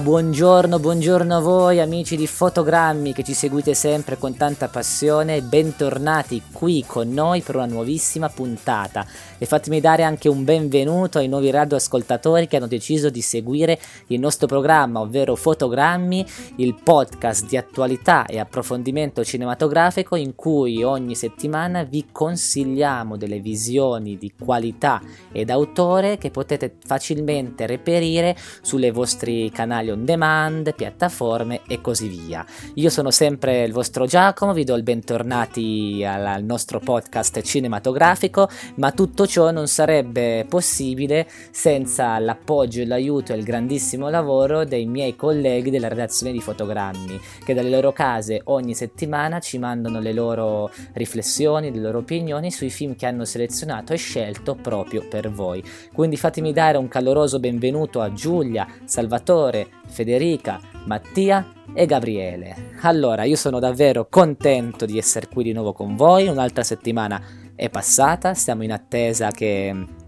Buongiorno, buongiorno a voi amici di Fotogrammi che ci seguite sempre con tanta passione, bentornati qui con noi per una nuovissima puntata. E fatemi dare anche un benvenuto ai nuovi radioascoltatori che hanno deciso di seguire il nostro programma, ovvero Fotogrammi, il podcast di attualità e approfondimento cinematografico in cui ogni settimana vi consigliamo delle visioni di qualità ed autore che potete facilmente reperire sulle vostri canali canali on demand, piattaforme e così via. Io sono sempre il vostro Giacomo, vi do il bentornati al, nostro podcast cinematografico, ma tutto ciò non sarebbe possibile senza l'appoggio l'aiuto e il grandissimo lavoro dei miei colleghi della redazione di fotogrammi, che dalle loro case ogni settimana ci mandano le loro riflessioni, le loro opinioni sui film che hanno selezionato e scelto proprio per voi. Quindi fatemi dare un caloroso benvenuto a Giulia, Salvatore, Federica, Mattia e Gabriele. Allora, io sono davvero contento di essere qui di nuovo con voi, un'altra settimana è passata, stiamo in attesa che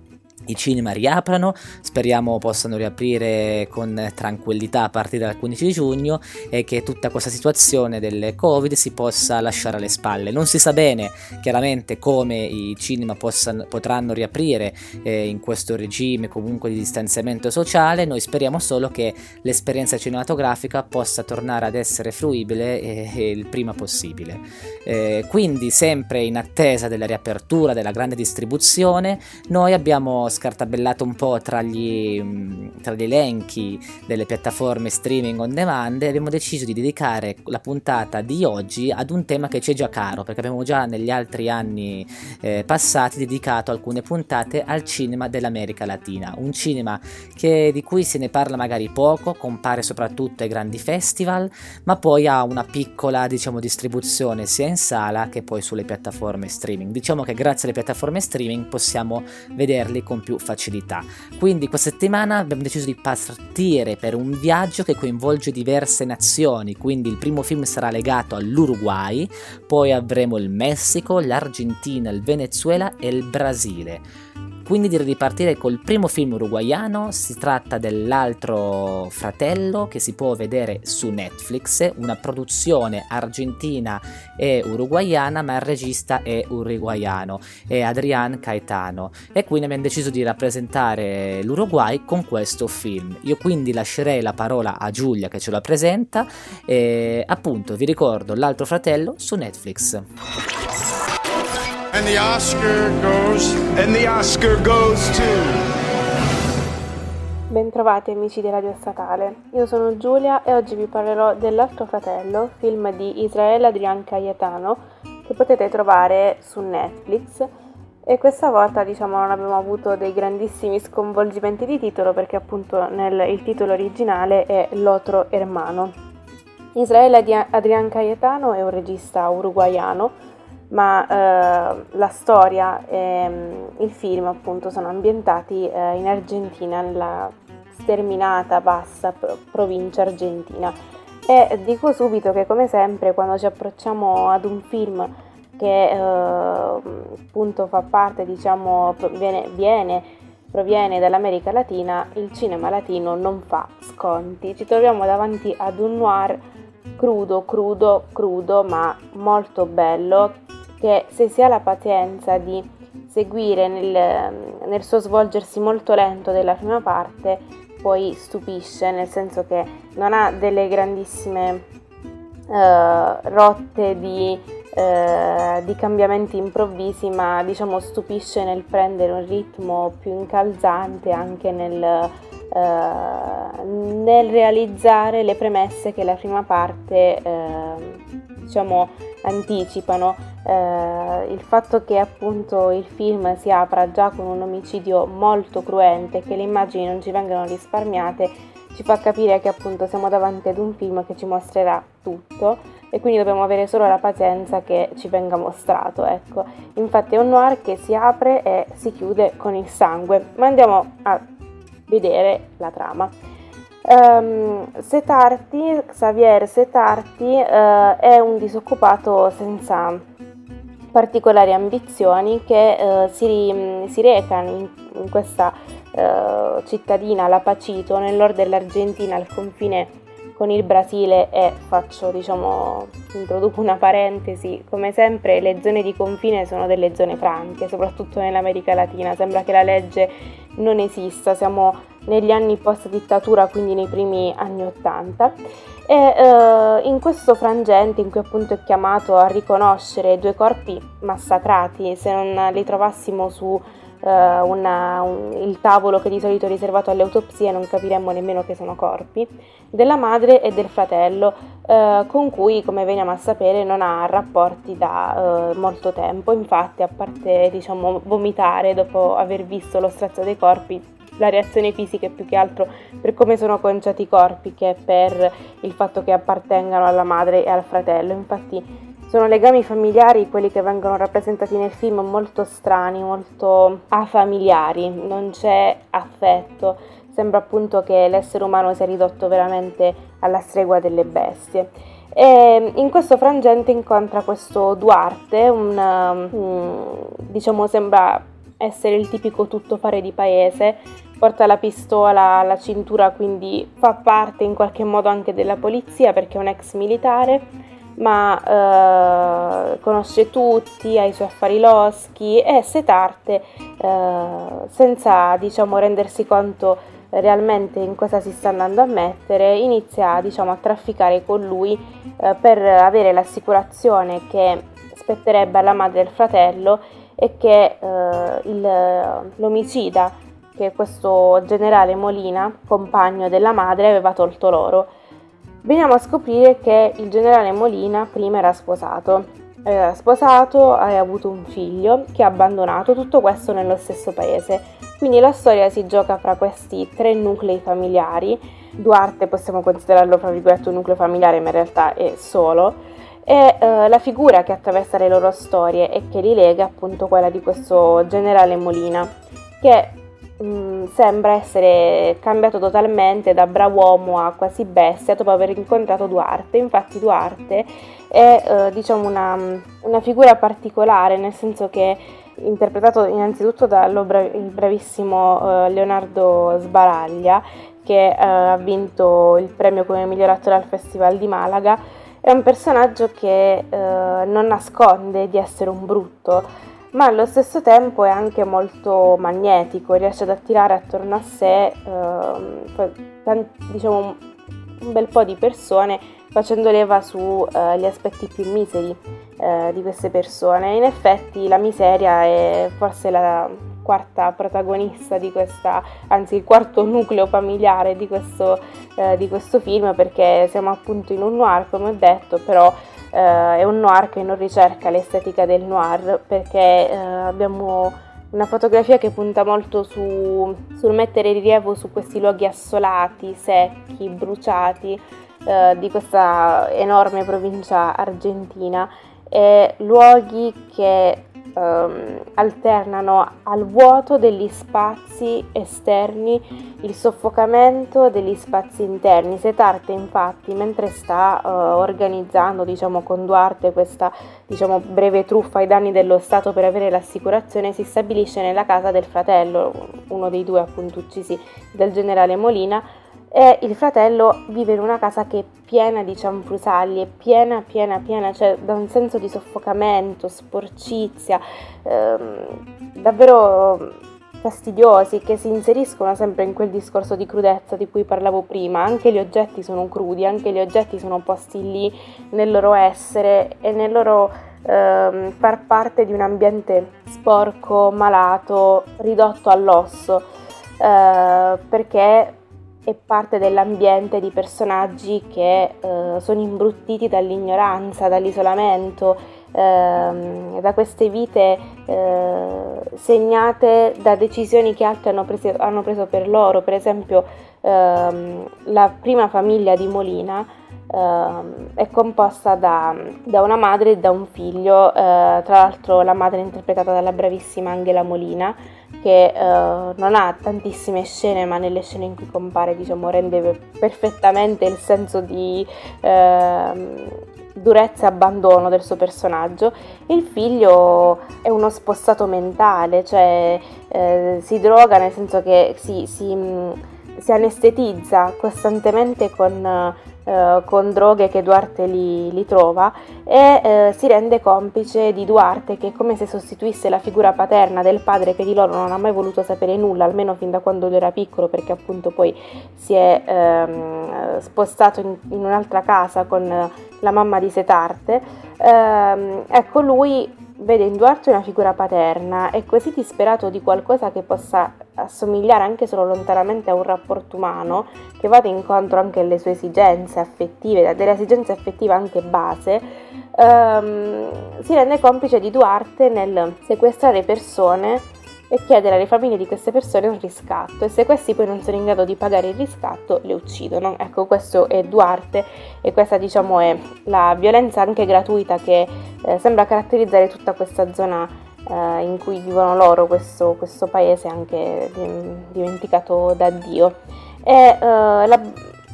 i cinema riaprano, speriamo possano riaprire con tranquillità a partire dal 15 giugno e che tutta questa situazione del Covid si possa lasciare alle spalle. Non si sa bene chiaramente come i cinema possano, potranno riaprire eh, in questo regime comunque di distanziamento sociale, noi speriamo solo che l'esperienza cinematografica possa tornare ad essere fruibile eh, il prima possibile. Eh, quindi sempre in attesa della riapertura della grande distribuzione, noi abbiamo scartabellato un po' tra gli, mm, tra gli elenchi delle piattaforme streaming on demand abbiamo deciso di dedicare la puntata di oggi ad un tema che ci è già caro, perché abbiamo già negli altri anni eh, passati dedicato alcune puntate al cinema dell'America Latina, un cinema che, di cui se ne parla magari poco, compare soprattutto ai grandi festival, ma poi ha una piccola diciamo, distribuzione sia in sala che poi sulle piattaforme streaming. Diciamo che grazie alle piattaforme streaming possiamo vederli con più facilità. Quindi questa settimana abbiamo deciso di partire per un viaggio che coinvolge diverse nazioni, quindi il primo film sarà legato all'Uruguay, poi avremo il Messico, l'Argentina, il Venezuela e il Brasile. Quindi di partire col primo film uruguaiano, si tratta dell'altro fratello che si può vedere su Netflix, una produzione argentina e uruguaiana, ma il regista è uruguaiano, è Adrián Caetano e quindi abbiamo deciso di rappresentare l'Uruguay con questo film. Io quindi lascerei la parola a Giulia che ce la presenta e appunto vi ricordo l'altro fratello su Netflix. And the Oscar goes. And the Oscar goes to. Bentrovati amici di Radio Statale, io sono Giulia e oggi vi parlerò dell'Altro Fratello, film di Israele Adrian Cayetano che potete trovare su Netflix e questa volta diciamo non abbiamo avuto dei grandissimi sconvolgimenti di titolo perché appunto nel, il titolo originale è L'Otro Hermano. Israele Adrian Cayetano è un regista uruguaiano ma eh, la storia e mm, il film appunto sono ambientati eh, in Argentina, nella sterminata bassa provincia argentina. E dico subito che come sempre quando ci approcciamo ad un film che eh, appunto fa parte, diciamo, viene, viene, proviene dall'America Latina, il cinema latino non fa sconti. Ci troviamo davanti ad un noir crudo, crudo, crudo, ma molto bello che se si ha la pazienza di seguire nel, nel suo svolgersi molto lento della prima parte, poi stupisce, nel senso che non ha delle grandissime uh, rotte di, uh, di, cambiamenti improvvisi, ma diciamo stupisce nel prendere un ritmo più incalzante anche nel, uh, nel realizzare le premesse che la prima parte diciamo anticipano. Eh, il fatto che appunto il film si apra già con un omicidio molto cruente che le immagini non ci vengano risparmiate ci fa capire che appunto siamo davanti ad un film che ci mostrerà tutto e quindi dobbiamo avere solo la pazienza che ci venga mostrato, ecco. Infatti è un noir che si apre e si chiude con il sangue, ma andiamo a vedere la trama. Um, Setarti, Xavier Setarti uh, è un disoccupato senza particolari ambizioni che uh, si, si, reca in, in questa eh, cittadina La Pacito nel nord dell'Argentina al confine con il Brasile e faccio, diciamo, introduco una parentesi, come sempre le zone di confine sono delle zone franche, soprattutto nell'America Latina, sembra che la legge non esista, siamo negli anni post dittatura, quindi nei primi anni Ottanta. E eh, in questo frangente in cui appunto è chiamato a riconoscere due corpi massacrati, se non li trovassimo su una, un, il tavolo che di solito è riservato alle autopsie, non capiremmo nemmeno che sono corpi, della madre e del fratello, eh, con cui, come veniamo a sapere, non ha rapporti da eh, molto tempo. Infatti, a parte diciamo, vomitare dopo aver visto lo strazio dei corpi, la reazione fisica è più che altro per come sono conciati i corpi che per il fatto che appartengano alla madre e al fratello. Infatti sono legami familiari quelli che vengono rappresentati nel film molto strani, molto afamiliari, non c'è affetto, sembra appunto che l'essere umano sia ridotto veramente alla stregua delle bestie. E in questo frangente incontra questo Duarte, un, un, diciamo sembra essere il tipico tuttofare di paese, porta la pistola alla cintura, quindi fa parte in qualche modo anche della polizia perché è un ex militare ma eh, conosce tutti, ha i suoi affari loschi e setarte eh, senza diciamo, rendersi conto realmente in cosa si sta andando a mettere, inizia diciamo, a trafficare con lui eh, per avere l'assicurazione che spetterebbe alla madre del fratello e che eh, il, l'omicida, che questo generale Molina, compagno della madre, aveva tolto loro veniamo a scoprire che il generale Molina prima era sposato. Era sposato, aveva avuto un figlio che ha abbandonato, tutto questo nello stesso paese. Quindi la storia si gioca fra questi tre nuclei familiari. Duarte possiamo considerarlo fra virgolette un nucleo familiare, ma in realtà è solo. E eh, la figura che attraversa le loro storie e che li lega appunto quella di questo generale Molina, che Mm, sembra essere cambiato totalmente da brav'uomo a quasi bestia dopo aver incontrato Duarte. Infatti Duarte è eh, diciamo una, una, figura particolare, nel senso che interpretato innanzitutto dal bravissimo eh, Leonardo Sbaraglia, che eh, ha vinto il premio come miglior attore al Festival di Malaga, è un personaggio che eh, non nasconde di essere un brutto ma allo stesso tempo è anche molto magnetico, riesce ad attirare attorno a sé eh, diciamo, un bel po' di persone facendo leva sugli eh, aspetti più miseri eh, di queste persone. In effetti la miseria è forse la quarta protagonista di questa, anzi il quarto nucleo familiare di questo, eh, di questo film perché siamo appunto in un noir come ho detto, però è un noir che non ricerca l'estetica del noir perché eh, abbiamo una fotografia che punta molto su, sul mettere rilievo su questi luoghi assolati, secchi, bruciati eh, di questa enorme provincia argentina. E luoghi che ehm, alternano al vuoto degli spazi esterni il soffocamento degli spazi interni. Setarte infatti mentre sta eh, organizzando diciamo, con Duarte questa diciamo, breve truffa ai danni dello Stato per avere l'assicurazione si stabilisce nella casa del fratello, uno dei due appunto uccisi del generale Molina, e il fratello vive in una casa che è piena di cianfrusaglie, piena, piena, piena, cioè da un senso di soffocamento, sporcizia, ehm, davvero fastidiosi che si inseriscono sempre in quel discorso di crudezza di cui parlavo prima. Anche gli oggetti sono crudi, anche gli oggetti sono posti lì nel loro essere e nel loro ehm, far parte di un ambiente sporco, malato, ridotto all'osso. Eh, perché è parte dell'ambiente di personaggi che eh, sono imbruttiti dall'ignoranza, dall'isolamento, ehm, da queste vite eh, segnate da decisioni che altri hanno, preso, hanno preso per loro. Per esempio ehm, la prima famiglia di Molina Uh, è composta da, da, una madre e da un figlio, uh, tra l'altro la madre è interpretata dalla bravissima Angela Molina, che uh, non ha tantissime scene, ma nelle scene in cui compare diciamo, rende perfettamente il senso di, ehm, durezza e abbandono del suo personaggio. Il figlio è uno spostato mentale, cioè eh, si droga nel senso che si, si, mm, si anestetizza costantemente con eh, con droghe che Duarte li, li trova e eh, si rende complice di Duarte che come se sostituisse la figura paterna del padre che di loro non ha mai voluto sapere nulla, almeno fin da quando lui era piccolo perché appunto poi si è ehm, spostato in, in, un'altra casa con la mamma di Setarte. Eh, ecco lui vede in Duarte una figura paterna e così disperato di qualcosa che possa assomigliare anche solo lontanamente a un rapporto umano, che vada incontro anche alle sue esigenze affettive, delle esigenze affettive anche base, ehm, si rende complice di Duarte nel sequestrare persone e chiedere alle famiglie di queste persone un riscatto e se questi poi non sono in grado di pagare il riscatto le uccidono. Ecco, questo è Duarte e questa diciamo è la violenza anche gratuita che eh, sembra caratterizzare tutta questa zona eh, in cui vivono loro, questo, questo paese anche dimenticato da Dio. E, eh, la,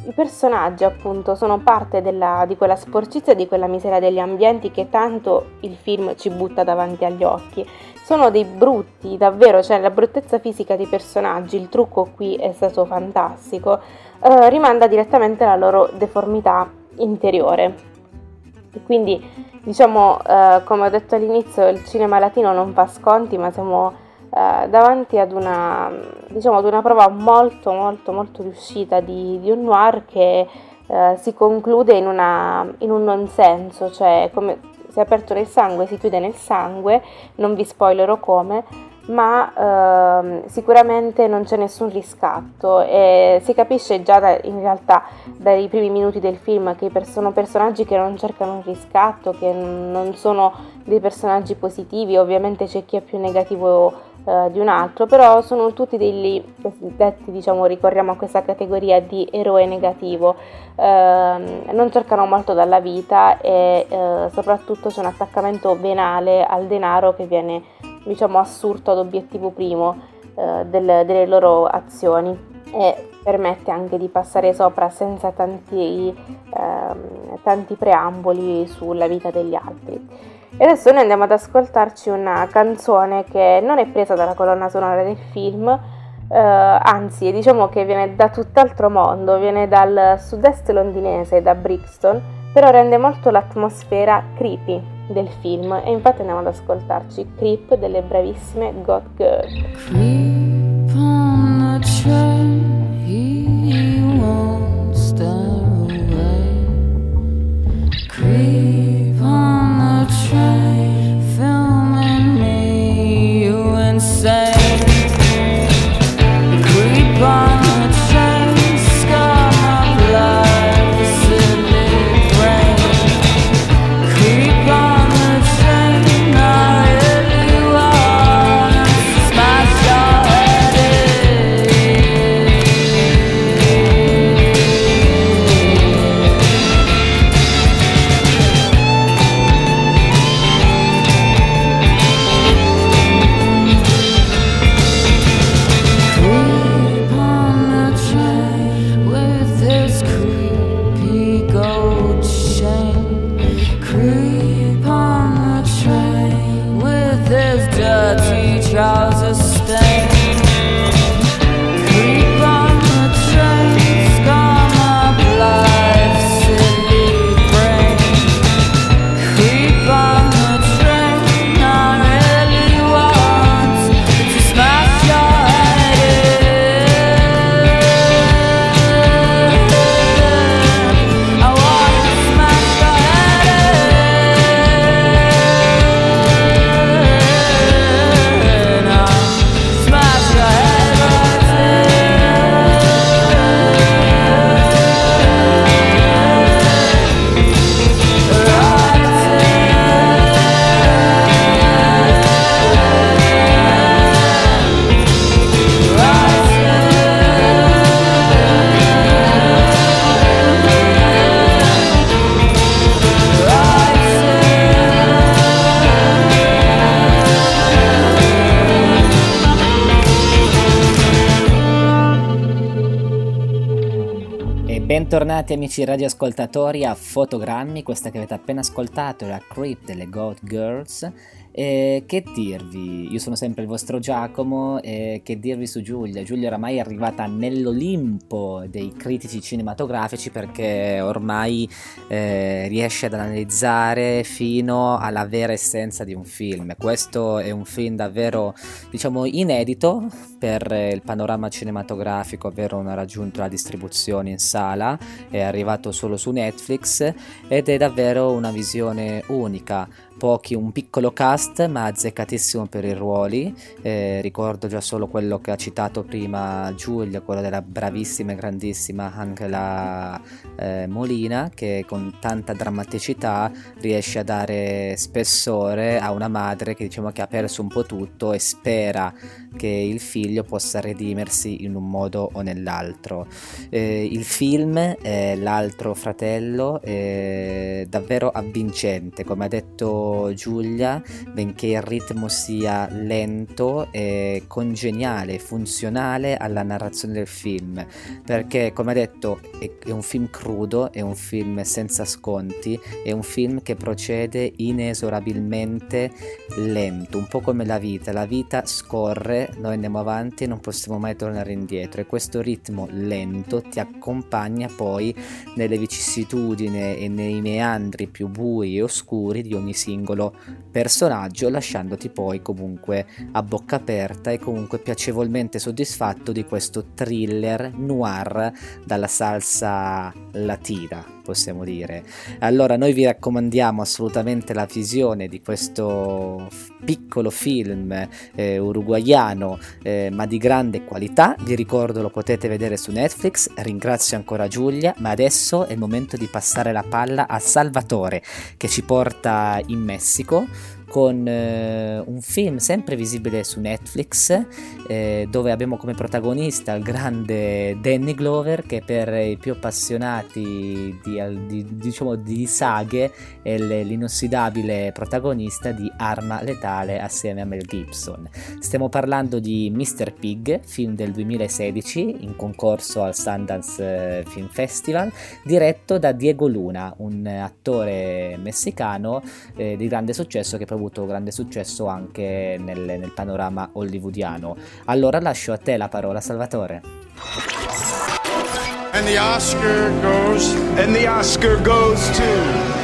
i personaggi appunto sono parte della, di quella sporcizia, di quella miseria degli ambienti che tanto il film ci butta davanti agli occhi. Sono dei brutti, davvero, cioè la bruttezza fisica dei personaggi, il trucco qui è stato fantastico, eh, rimanda direttamente alla loro deformità interiore. E quindi, diciamo, eh, come ho detto all'inizio, il cinema latino non fa sconti, ma siamo eh, davanti ad una, diciamo, ad una prova molto molto molto riuscita di, di un noir che eh, si conclude in, una, in un non senso, cioè come si è aperto nel sangue, si chiude nel sangue, non vi spoilerò come, ma ehm, sicuramente non c'è nessun riscatto e si capisce già da, in realtà dai primi minuti del film che sono personaggi che non cercano un riscatto, che non sono dei personaggi positivi, ovviamente c'è chi è più negativo eh, di un altro, però sono tutti degli cosiddetti, diciamo, ricorriamo a questa categoria di eroe negativo, eh, non cercano molto dalla vita e eh, soprattutto c'è un attaccamento venale al denaro che viene, diciamo, assurto ad obiettivo primo eh, del, delle loro azioni e permette anche di passare sopra senza tanti, ehm, tanti preamboli sulla vita degli altri. E adesso noi andiamo ad ascoltarci una canzone che non è presa dalla colonna sonora del film, eh, anzi diciamo che viene da tutt'altro mondo, viene dal sud-est londinese, da Brixton, però rende molto l'atmosfera creepy del film e infatti andiamo ad ascoltarci Creep delle bravissime God Girl. Creep on the train, he won't stay away. Creep same. Creep on. Bentornati amici radioascoltatori a Fotogrammi, questa che avete appena ascoltato è la Creep delle Goat Girls e che dirvi? Io sono sempre il vostro Giacomo e che dirvi su Giulia? Giulia oramai è arrivata nell'Olimpo dei critici cinematografici perché ormai eh, riesce ad analizzare fino alla vera essenza di un film. Questo è un film davvero, diciamo, inedito per il panorama cinematografico, ovvero non ha raggiunto la distribuzione in sala, è arrivato solo su Netflix ed è davvero una visione unica pochi, un piccolo cast ma azzeccatissimo per i ruoli, eh, ricordo già solo quello che ha citato prima Giulia, quello della bravissima e grandissima Angela eh, Molina che con tanta drammaticità riesce a dare spessore a una madre che diciamo che ha perso un po' tutto e spera che il figlio possa redimersi in un modo o nell'altro. Eh, il film, eh, L'altro fratello, è davvero avvincente, come ha detto Giulia, benché il ritmo sia lento, è congeniale, funzionale alla narrazione del film, perché come ha detto è, è un film crudo, è un film senza sconti, è un film che procede inesorabilmente lento, un po' come la vita, la vita scorre noi andiamo avanti e non possiamo mai tornare indietro e questo ritmo lento ti accompagna poi nelle vicissitudini e nei meandri più bui e oscuri di ogni singolo personaggio lasciandoti poi comunque a bocca aperta e comunque piacevolmente soddisfatto di questo thriller noir dalla salsa latina possiamo dire. Allora noi vi raccomandiamo assolutamente la visione di questo piccolo film eh, uruguaiano eh, ma di grande qualità, vi ricordo lo potete vedere su Netflix, ringrazio ancora Giulia, ma adesso è il momento di passare la palla a Salvatore che ci porta in Messico con eh, un film sempre visibile su Netflix eh, dove abbiamo come protagonista il grande Danny Glover che per i più appassionati di, di, diciamo, di saghe è l'inossidabile protagonista di Arma Letale assieme a Mel Gibson. Stiamo parlando di Mr. Pig, film del 2016 in concorso al Sundance eh, Film Festival, diretto da Diego Luna, un attore messicano eh, di grande successo che proprio avuto grande successo anche nel, nel panorama hollywoodiano. Allora lascio a te la parola, Salvatore. And the Oscar goes. And the Oscar goes to.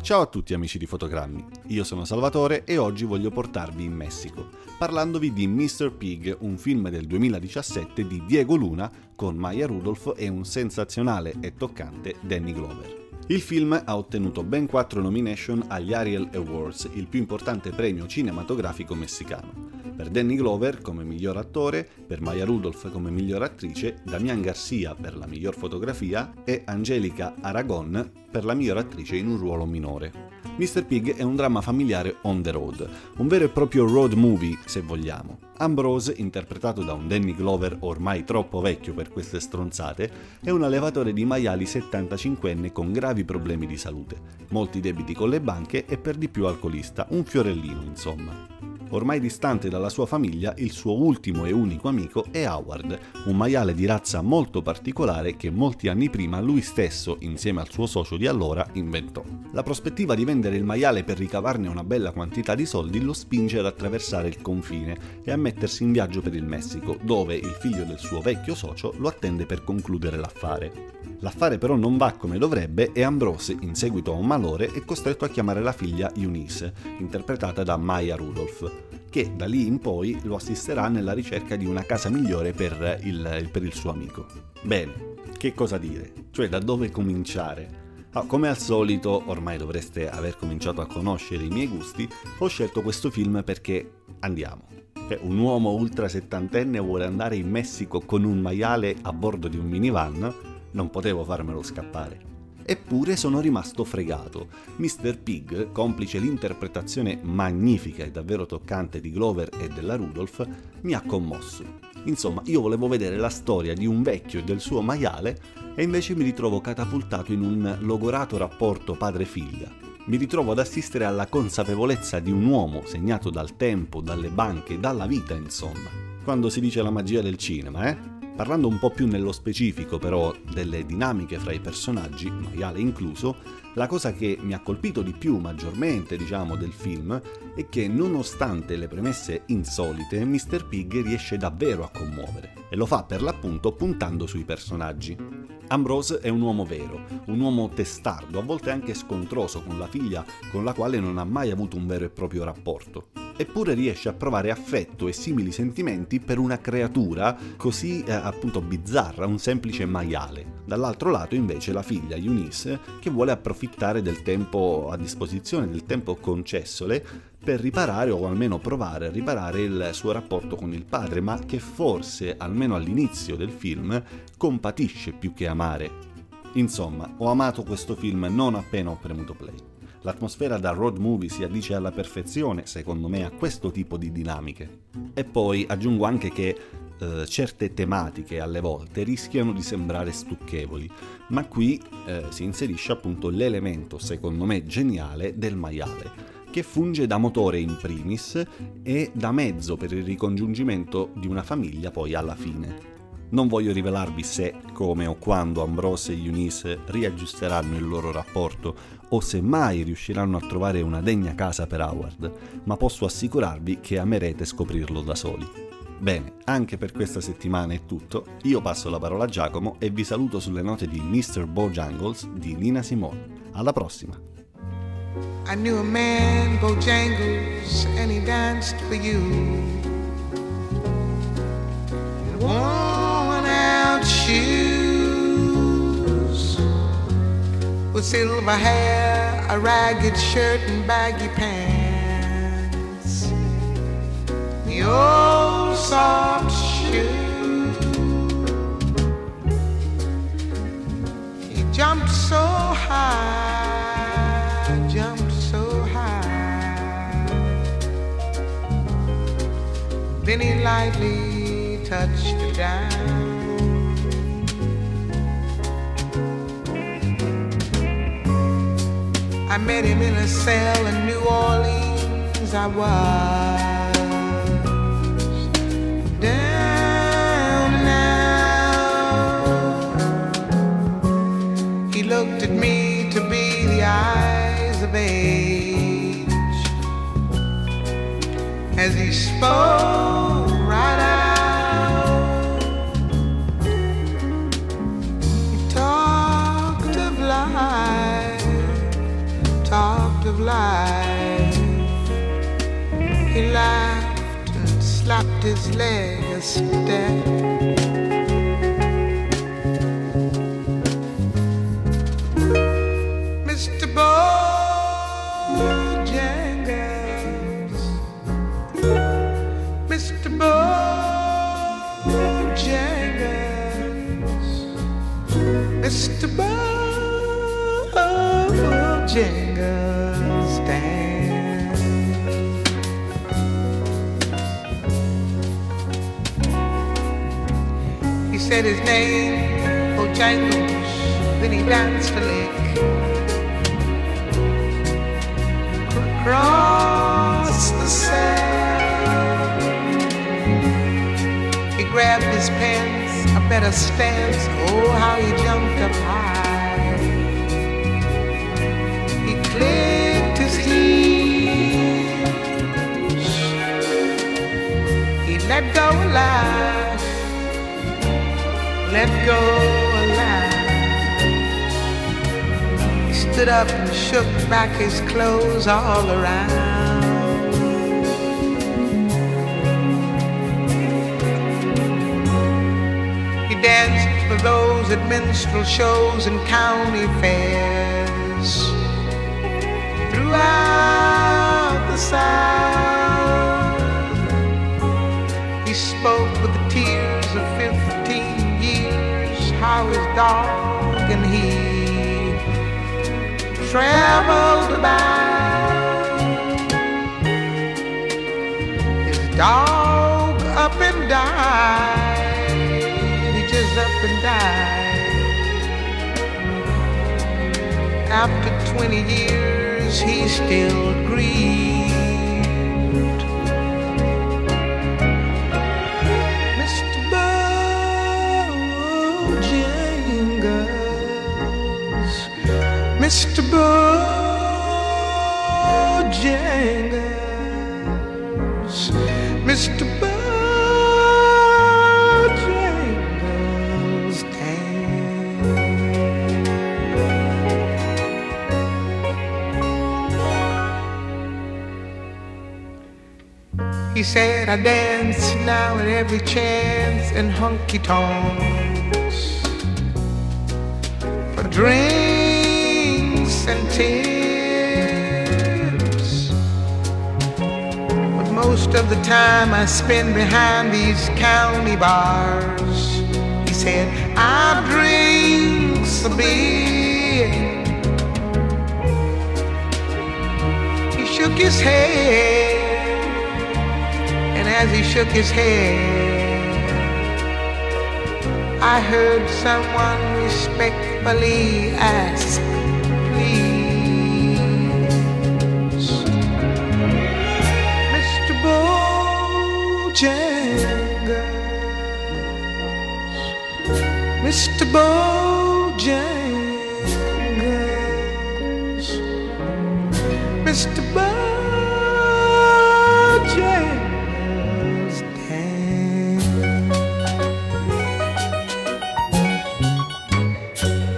Ciao a tutti amici di Fotogrammi, io sono Salvatore e oggi voglio portarvi in Messico, parlandovi di Mr. Pig, un film del 2017 di Diego Luna con Maya Rudolph e un sensazionale e toccante Danny Glover. Il film ha ottenuto ben quattro nomination agli Ariel Awards, il più importante premio cinematografico messicano. Per Danny Glover come miglior attore, per Maya Rudolph come miglior attrice, Damian Garcia per la miglior fotografia e Angelica Aragon per la miglior attrice in un ruolo minore. Mr. Pig è un dramma familiare on the road, un vero e proprio road movie se vogliamo. Ambrose, interpretato da un Danny Glover ormai troppo vecchio per queste stronzate, è un allevatore di maiali 75enne con gravi problemi di salute, molti debiti con le banche e per di più alcolista, un fiorellino insomma. Ormai distante dalla sua famiglia, il suo ultimo e unico amico è Howard, un maiale di razza molto particolare che molti anni prima lui stesso, insieme al suo socio di allora, inventò. La prospettiva di vendere il maiale per ricavarne una bella quantità di soldi lo spinge ad attraversare il confine e a mettersi in viaggio per il Messico, dove il figlio del suo vecchio socio lo attende per concludere l'affare. L'affare però non va come dovrebbe e Ambrose, in seguito a un malore, è costretto a chiamare la figlia Eunice, interpretata da Maya Rudolph, che da lì in poi lo assisterà nella ricerca di una casa migliore per il, per il suo amico. Bene, che cosa dire? Cioè da dove cominciare? Ah, come al solito, ormai dovreste aver cominciato a conoscere i miei gusti, ho scelto questo film perché andiamo. Cioè, un uomo ultra settantenne vuole andare in Messico con un maiale a bordo di un minivan non potevo farmelo scappare. Eppure sono rimasto fregato. Mr. Pig, complice l'interpretazione magnifica e davvero toccante di Glover e della Rudolph, mi ha commosso. Insomma, io volevo vedere la storia di un vecchio e del suo maiale e invece mi ritrovo catapultato in un logorato rapporto padre-figlia. Mi ritrovo ad assistere alla consapevolezza di un uomo segnato dal tempo, dalle banche, dalla vita, insomma. Quando si dice la magia del cinema, eh? Parlando un po' più nello specifico però delle dinamiche fra i personaggi, maiale incluso, la cosa che mi ha colpito di più maggiormente, diciamo, del film è che nonostante le premesse insolite, Mr. Pig riesce davvero a commuovere e lo fa per l'appunto puntando sui personaggi. Ambrose è un uomo vero, un uomo testardo, a volte anche scontroso con la figlia con la quale non ha mai avuto un vero e proprio rapporto eppure riesce a provare affetto e simili sentimenti per una creatura così eh, appunto bizzarra, un semplice maiale. Dall'altro lato invece la figlia Eunice che vuole approfittare del tempo a disposizione, del tempo concessole per riparare o almeno provare a riparare il suo rapporto con il padre, ma che forse, almeno all'inizio del film, compatisce più che amare. Insomma, ho amato questo film non appena ho premuto play. L'atmosfera da road movie si addice alla perfezione, secondo me, a questo tipo di dinamiche. E poi aggiungo anche che eh, certe tematiche alle volte rischiano di sembrare stucchevoli, ma qui eh, si inserisce appunto l'elemento, secondo me, geniale del maiale che funge da motore in primis e da mezzo per il ricongiungimento di una famiglia poi alla fine. Non voglio rivelarvi se, come o quando Ambrose e Eunice riaggiusteranno il loro rapporto o se mai riusciranno a trovare una degna casa per Howard, ma posso assicurarvi che amerete scoprirlo da soli. Bene, anche per questa settimana è tutto, io passo la parola a Giacomo e vi saluto sulle note di Mr. Bojangles di Nina Simone. Alla prossima! I knew a man, Bojangles, and he danced for you. Worn out shoes with silver hair, a ragged shirt, and baggy pants. The old soft shoe. He jumped so high, jumped so high. Then he lightly touched down. I met him in a cell in New Orleans. I was down now. He looked at me to be the eyes of age as he spoke. Leg a. He said his name, Bojangles, then he danced a lick. Across the sand, he grabbed his pants, a better stance. Oh, how he jumped up high. Let go a laugh. He stood up and shook back his clothes all around. He danced for those at minstrel shows and county fairs throughout the South. He spoke with the tears of 15 years, how his dog and he traveled about. His dog up and died, he just up and died. After 20 years, he still grieved. Mr. Bojangles, Mr. Bojangles, dance. He said, I dance now at every chance in honky tonks for dreams and tips. But most of the time I spend behind these county bars. He said I drink a beer. He shook his head and as he shook his head, I heard someone respectfully ask, Mr. Bojangles,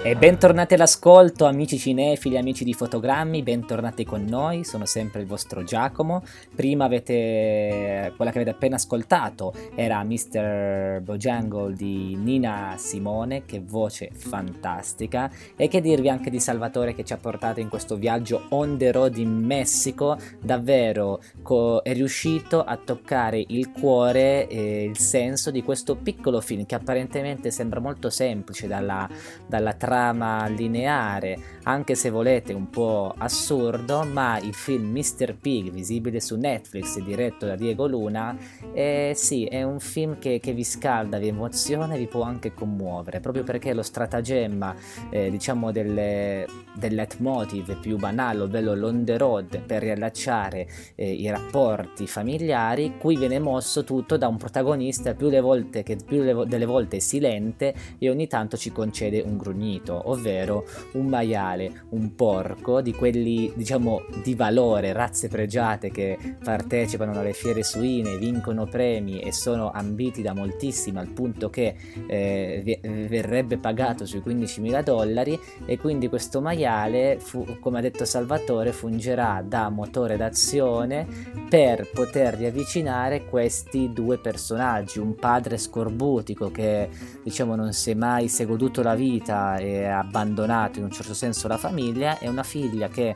E bentornati all'ascolto, amici cinefili, amici di fotogrammi, bentornati con noi, sono sempre il vostro Giacomo. Prima avete quella che avete appena ascoltato, era Mr. Bojangle di Nina Simone, che voce fantastica. E che dirvi anche di Salvatore che ci ha portato in questo viaggio on the road in Messico, davvero co- è riuscito a toccare il cuore e il senso di questo piccolo film che apparentemente sembra molto semplice dalla, dalla trama trama lineare, anche se volete un po' assurdo, ma il film Mr. Pig, visibile su Netflix diretto da Diego Luna, eh, sì, è un film che, che, vi scalda, vi emoziona e vi può anche commuovere, proprio perché lo stratagemma, eh, diciamo, del leitmotiv più banale, ovvero l'on the road, per riallacciare eh, i rapporti familiari, qui viene mosso tutto da un protagonista più, le volte che, più le, delle volte silente e ogni tanto ci concede un grugnito definito, ovvero un maiale, un porco, di quelli diciamo di valore, razze pregiate che partecipano alle fiere suine, vincono premi e sono ambiti da moltissimi al punto che eh, verrebbe pagato sui 15.000 dollari e quindi questo maiale, fu, come ha detto Salvatore, fungerà da motore d'azione per poter riavvicinare questi due personaggi, un padre scorbutico che diciamo non si è mai goduto la vita e abbandonato in un certo senso la famiglia e una figlia che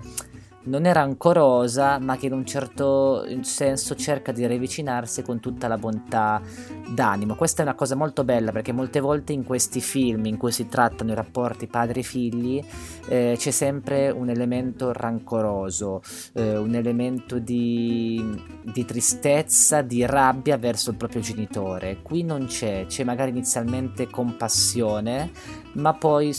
non è rancorosa ma che in un certo senso cerca di riavvicinarsi con tutta la bontà d'animo. Questa è una cosa molto bella perché molte volte in questi film in cui si trattano i rapporti padri-figli eh, c'è sempre un elemento rancoroso, eh, un elemento di, di tristezza, di rabbia verso il proprio genitore. Qui non c'è, c'è magari inizialmente compassione ma poi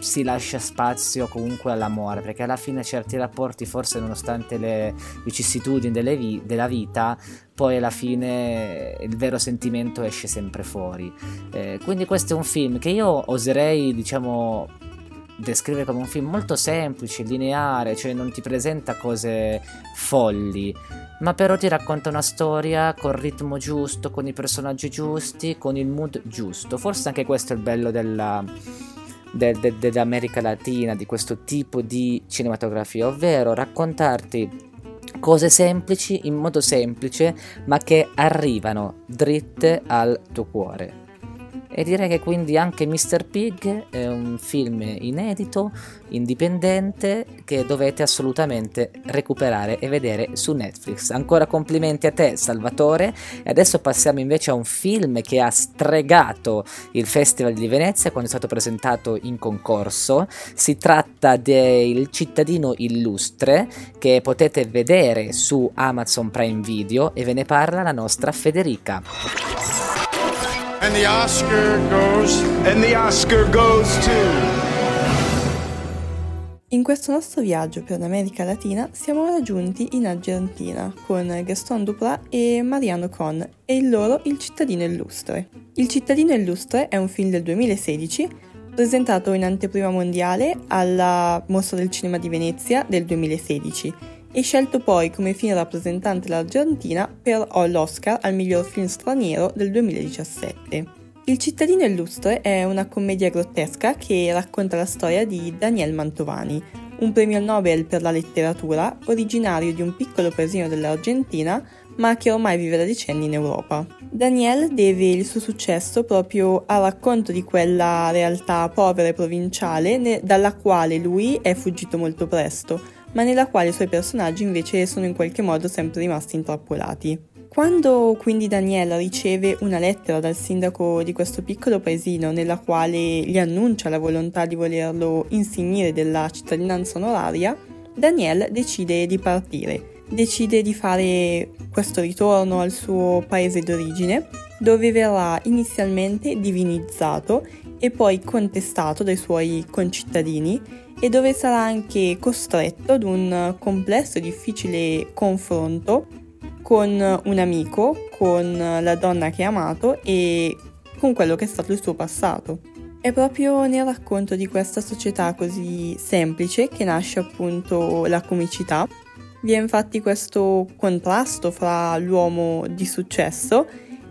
si lascia spazio comunque all'amore, perché alla fine certi rapporti, forse nonostante le vicissitudini vi- della vita, poi alla fine il vero sentimento esce sempre fuori. Eh, quindi questo è un film che io oserei, diciamo, descrivere come un film molto semplice, lineare, cioè non ti presenta cose folli, ma però ti racconta una storia col ritmo giusto, con i personaggi giusti, con il mood giusto. Forse anche questo è il bello della de, de, dell'America Latina, di questo tipo di cinematografia, ovvero raccontarti cose semplici in modo semplice, ma che arrivano dritte al tuo cuore. E direi che quindi anche Mr. Pig è un film inedito, indipendente, che dovete assolutamente recuperare e vedere su Netflix. Ancora complimenti a te Salvatore e adesso passiamo invece a un film che ha stregato il Festival di Venezia quando è stato presentato in concorso. Si tratta del cittadino illustre che potete vedere su Amazon Prime Video e ve ne parla la nostra Federica. And the Oscar goes. And the Oscar goes to. In questo nostro viaggio per l'America Latina siamo raggiunti in Argentina con Gaston Duprat e Mariano Con e il loro Il cittadino illustre. Il cittadino illustre è un film del 2016 presentato in anteprima mondiale alla Mostra del Cinema di Venezia del 2016 e scelto poi come film rappresentante l'Argentina per l'Oscar al miglior film straniero del 2017. Il cittadino illustre è una commedia grottesca che racconta la storia di Daniel Mantovani, un premio Nobel per la letteratura originario di un piccolo paesino dell'Argentina ma che ormai vive da decenni in Europa. Daniel deve il suo successo proprio al racconto di quella realtà povera e provinciale dalla quale lui è fuggito molto presto, ma nella quale i suoi personaggi invece sono in qualche modo sempre rimasti intrappolati. Quando quindi Daniel riceve una lettera dal sindaco di questo piccolo paesino nella quale gli annuncia la volontà di volerlo insignire della cittadinanza onoraria, Daniel decide di partire decide di fare questo ritorno al suo paese d'origine, dove verrà inizialmente divinizzato e poi contestato dai suoi concittadini e dove sarà anche costretto ad un complesso e difficile confronto con un amico, con la donna che ha amato e con quello che è stato il suo passato. È proprio nel racconto di questa società così semplice che nasce appunto la comicità vi è infatti questo contrasto fra l'uomo di successo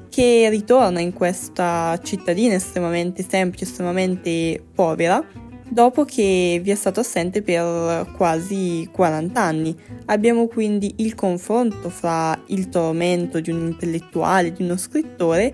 che ritorna in questa cittadina estremamente semplice, estremamente povera, dopo che vi è stato assente per quasi 40 anni. Abbiamo quindi il confronto fra il tormento di un intellettuale, di uno scrittore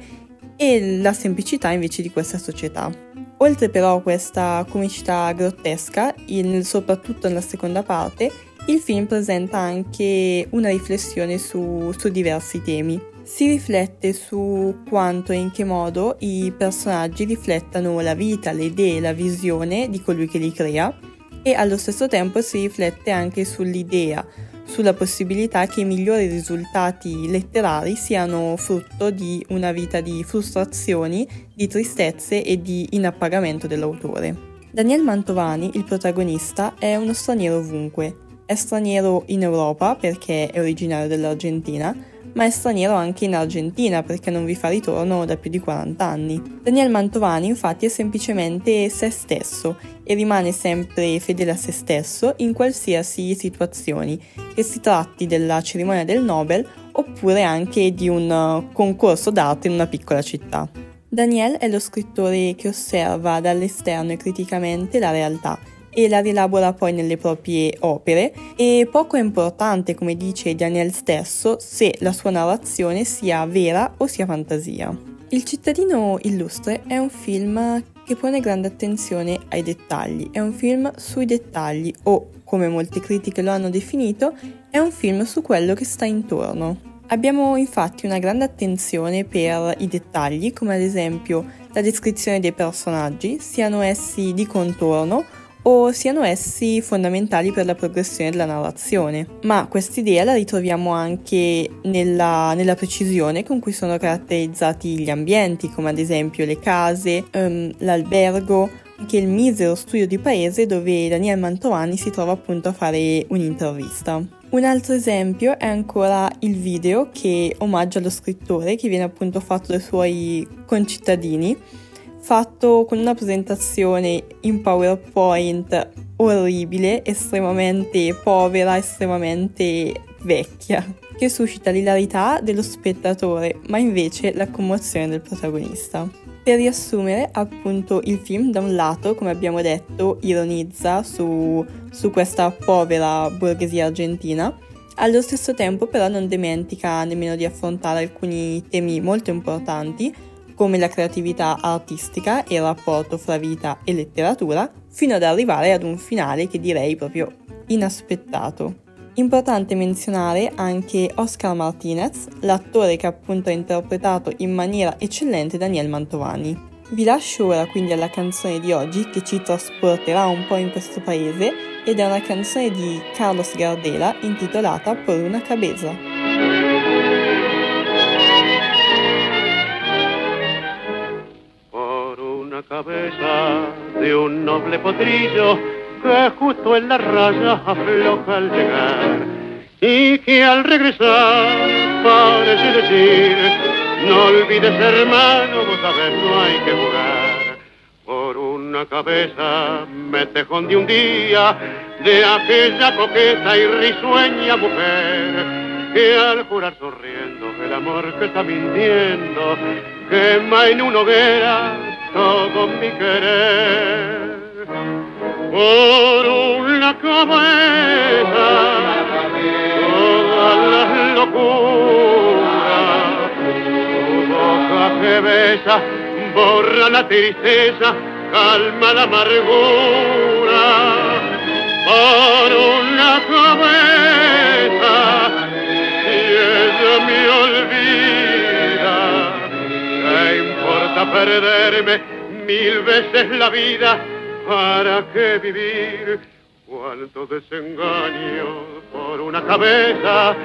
e la semplicità invece di questa società. Oltre però a questa comicità grottesca, soprattutto nella seconda parte, il film presenta anche una riflessione su, su diversi temi. Si riflette su quanto e in che modo i personaggi riflettano la vita, le idee, la visione di colui che li crea e allo stesso tempo si riflette anche sull'idea, sulla possibilità che i migliori risultati letterari siano frutto di una vita di frustrazioni, di tristezze e di inappagamento dell'autore. Daniel Mantovani, il protagonista, è uno straniero ovunque, è straniero in Europa perché è originario dell'Argentina, ma è straniero anche in Argentina perché non vi fa ritorno da più di 40 anni. Daniel Mantovani infatti è semplicemente se stesso e rimane sempre fedele a se stesso in qualsiasi situazione, che si tratti della cerimonia del Nobel oppure anche di un concorso d'arte in una piccola città. Daniel è lo scrittore che osserva dall'esterno e criticamente la realtà e la rielabora poi nelle proprie opere e poco è importante, come dice Daniel stesso, se la sua narrazione sia vera o sia fantasia. Il cittadino illustre è un film che pone grande attenzione ai dettagli, è un film sui dettagli o, come molte critiche lo hanno definito, è un film su quello che sta intorno. Abbiamo infatti una grande attenzione per i dettagli, come ad esempio la descrizione dei personaggi, siano essi di contorno o siano essi fondamentali per la progressione della narrazione. Ma quest'idea la ritroviamo anche nella, nella, precisione con cui sono caratterizzati gli ambienti, come ad esempio le case, um, l'albergo, anche il misero studio di paese dove Daniel Mantovani si trova appunto a fare un'intervista. Un altro esempio è ancora il video che omaggia lo scrittore che viene appunto fatto dai suoi concittadini fatto con una presentazione in PowerPoint orribile, estremamente povera, estremamente vecchia, che suscita l'ilarità dello spettatore, ma invece la commozione del protagonista. Per riassumere, appunto, il film da un lato, come abbiamo detto, ironizza su, su questa povera borghesia argentina, allo stesso tempo però non dimentica nemmeno di affrontare alcuni temi molto importanti, come la creatività artistica e il rapporto fra vita e letteratura, fino ad arrivare ad un finale che direi proprio inaspettato. Importante menzionare anche Oscar Martinez, l'attore che appunto ha interpretato in maniera eccellente Daniel Mantovani. Vi lascio ora quindi alla canzone di oggi che ci trasporterà un po' in questo paese ed è una canzone di Carlos Gardela intitolata Por una cabeza. Cabeza de un noble potrillo que justo en la raya afloja al llegar y que al regresar parece decir no olvides hermano, vos sabes no hay que jugar por una cabeza me tejón de un día de aquella coqueta y risueña mujer que al jurar sonriendo el amor que está mintiendo quema en una hoguera todo mi querer por una cabeza todas las locuras tu boca que besa borra la tristeza, calma la amargura. Por una cabeza, perderme mil veces la vida? ¿Para qué vivir? Cuánto desengaño por una cabeza,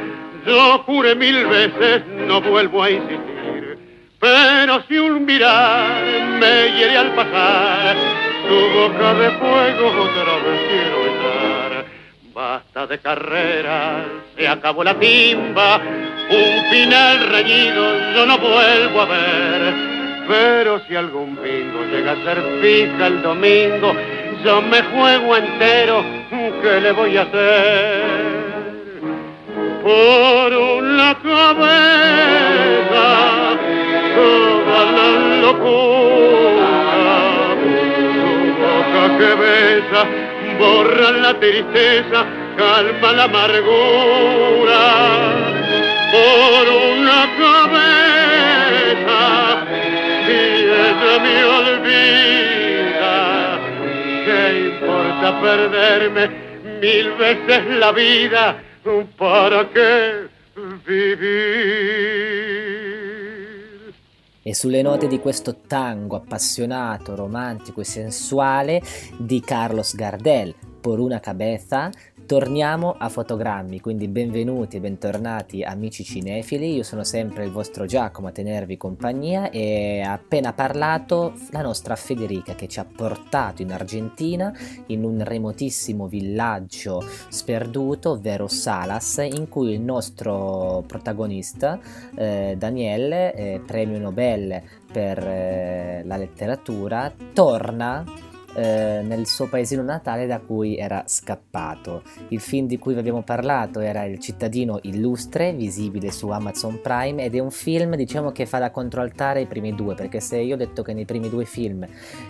yo juré mil veces, no vuelvo a insistir. Pero si un mirar me hiere al pasar, tu boca de fuego otra vez quiero besar. Basta de carreras, se acabó la timba, un final reñido yo no vuelvo a ver. Pero si algún bingo llega a ser fija el domingo, yo me juego entero, ¿qué le voy a hacer? Por una cabeza toda la locura, tu boca que besa, borra la tristeza, calma la amargura. Por una cabeza, ella me olvida, ¿qué importa perderme mil veces la vida? ¿Para qué vivir? E sulle note di questo tango appassionato, romantico e sensuale di Carlos Gardel, Por una cabeza, torniamo a fotogrammi, quindi benvenuti e bentornati amici cinefili, io sono sempre il vostro Giacomo a tenervi compagnia e ha appena parlato la nostra Federica che ci ha portato in Argentina in un remotissimo villaggio sperduto, ovvero Salas, in cui il nostro protagonista eh, Daniele, eh, premio Nobel per eh, la letteratura, torna eh, nel suo paesino natale da cui era scappato. Il film di cui vi abbiamo parlato era Il cittadino illustre, visibile su Amazon Prime ed è un film diciamo che fa da controaltare ai primi due, perché se io ho detto che nei primi due film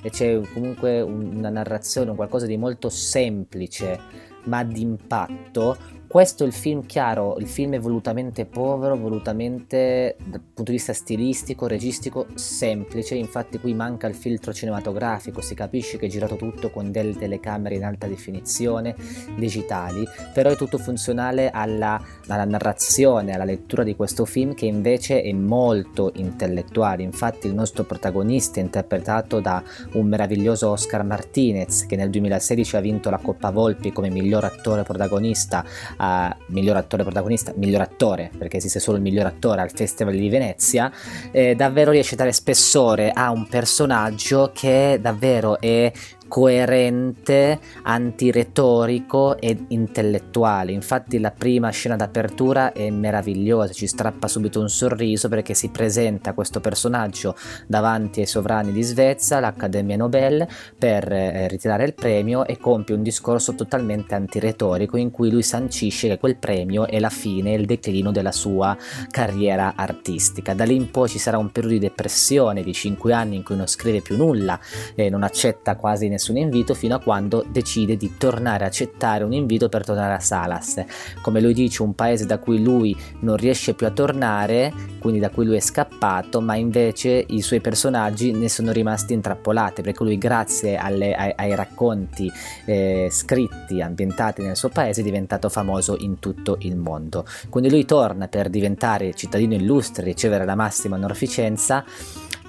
c'è comunque una narrazione, qualcosa di molto semplice ma d'impatto, questo è il film chiaro, il film è volutamente povero, volutamente dal punto di vista stilistico, registico, semplice, infatti qui manca il filtro cinematografico, si capisce che è girato tutto con delle telecamere in alta definizione, digitali, però è tutto funzionale alla, alla narrazione, alla lettura di questo film che invece è molto intellettuale, infatti il nostro protagonista è interpretato da un meraviglioso Oscar Martinez che nel 2016 ha vinto la Coppa Volpi come miglior attore protagonista a miglior attore protagonista, miglior attore, perché esiste solo il miglior attore al Festival di Venezia, eh, davvero riesce a dare spessore a un personaggio che davvero è coerente, antiretorico ed intellettuale. Infatti la prima scena d'apertura è meravigliosa, ci strappa subito un sorriso perché si presenta questo personaggio davanti ai sovrani di Svezia, l'Accademia Nobel, per eh, ritirare il premio e compie un discorso totalmente antiretorico in cui lui sancisce che quel premio è la fine e il declino della sua carriera artistica. Da lì in poi ci sarà un periodo di depressione di 5 anni in cui non scrive più nulla, e non accetta quasi nessun invito fino a quando decide di tornare a accettare un invito per tornare a Salas. Come lui dice, un paese da cui lui non riesce più a tornare, quindi da cui lui è scappato, ma invece i suoi personaggi ne sono rimasti intrappolati, perché lui grazie alle, ai, ai, racconti eh, scritti, ambientati nel suo paese, è diventato famoso in tutto il mondo. Quindi lui torna per diventare cittadino illustre, ricevere la massima onorificenza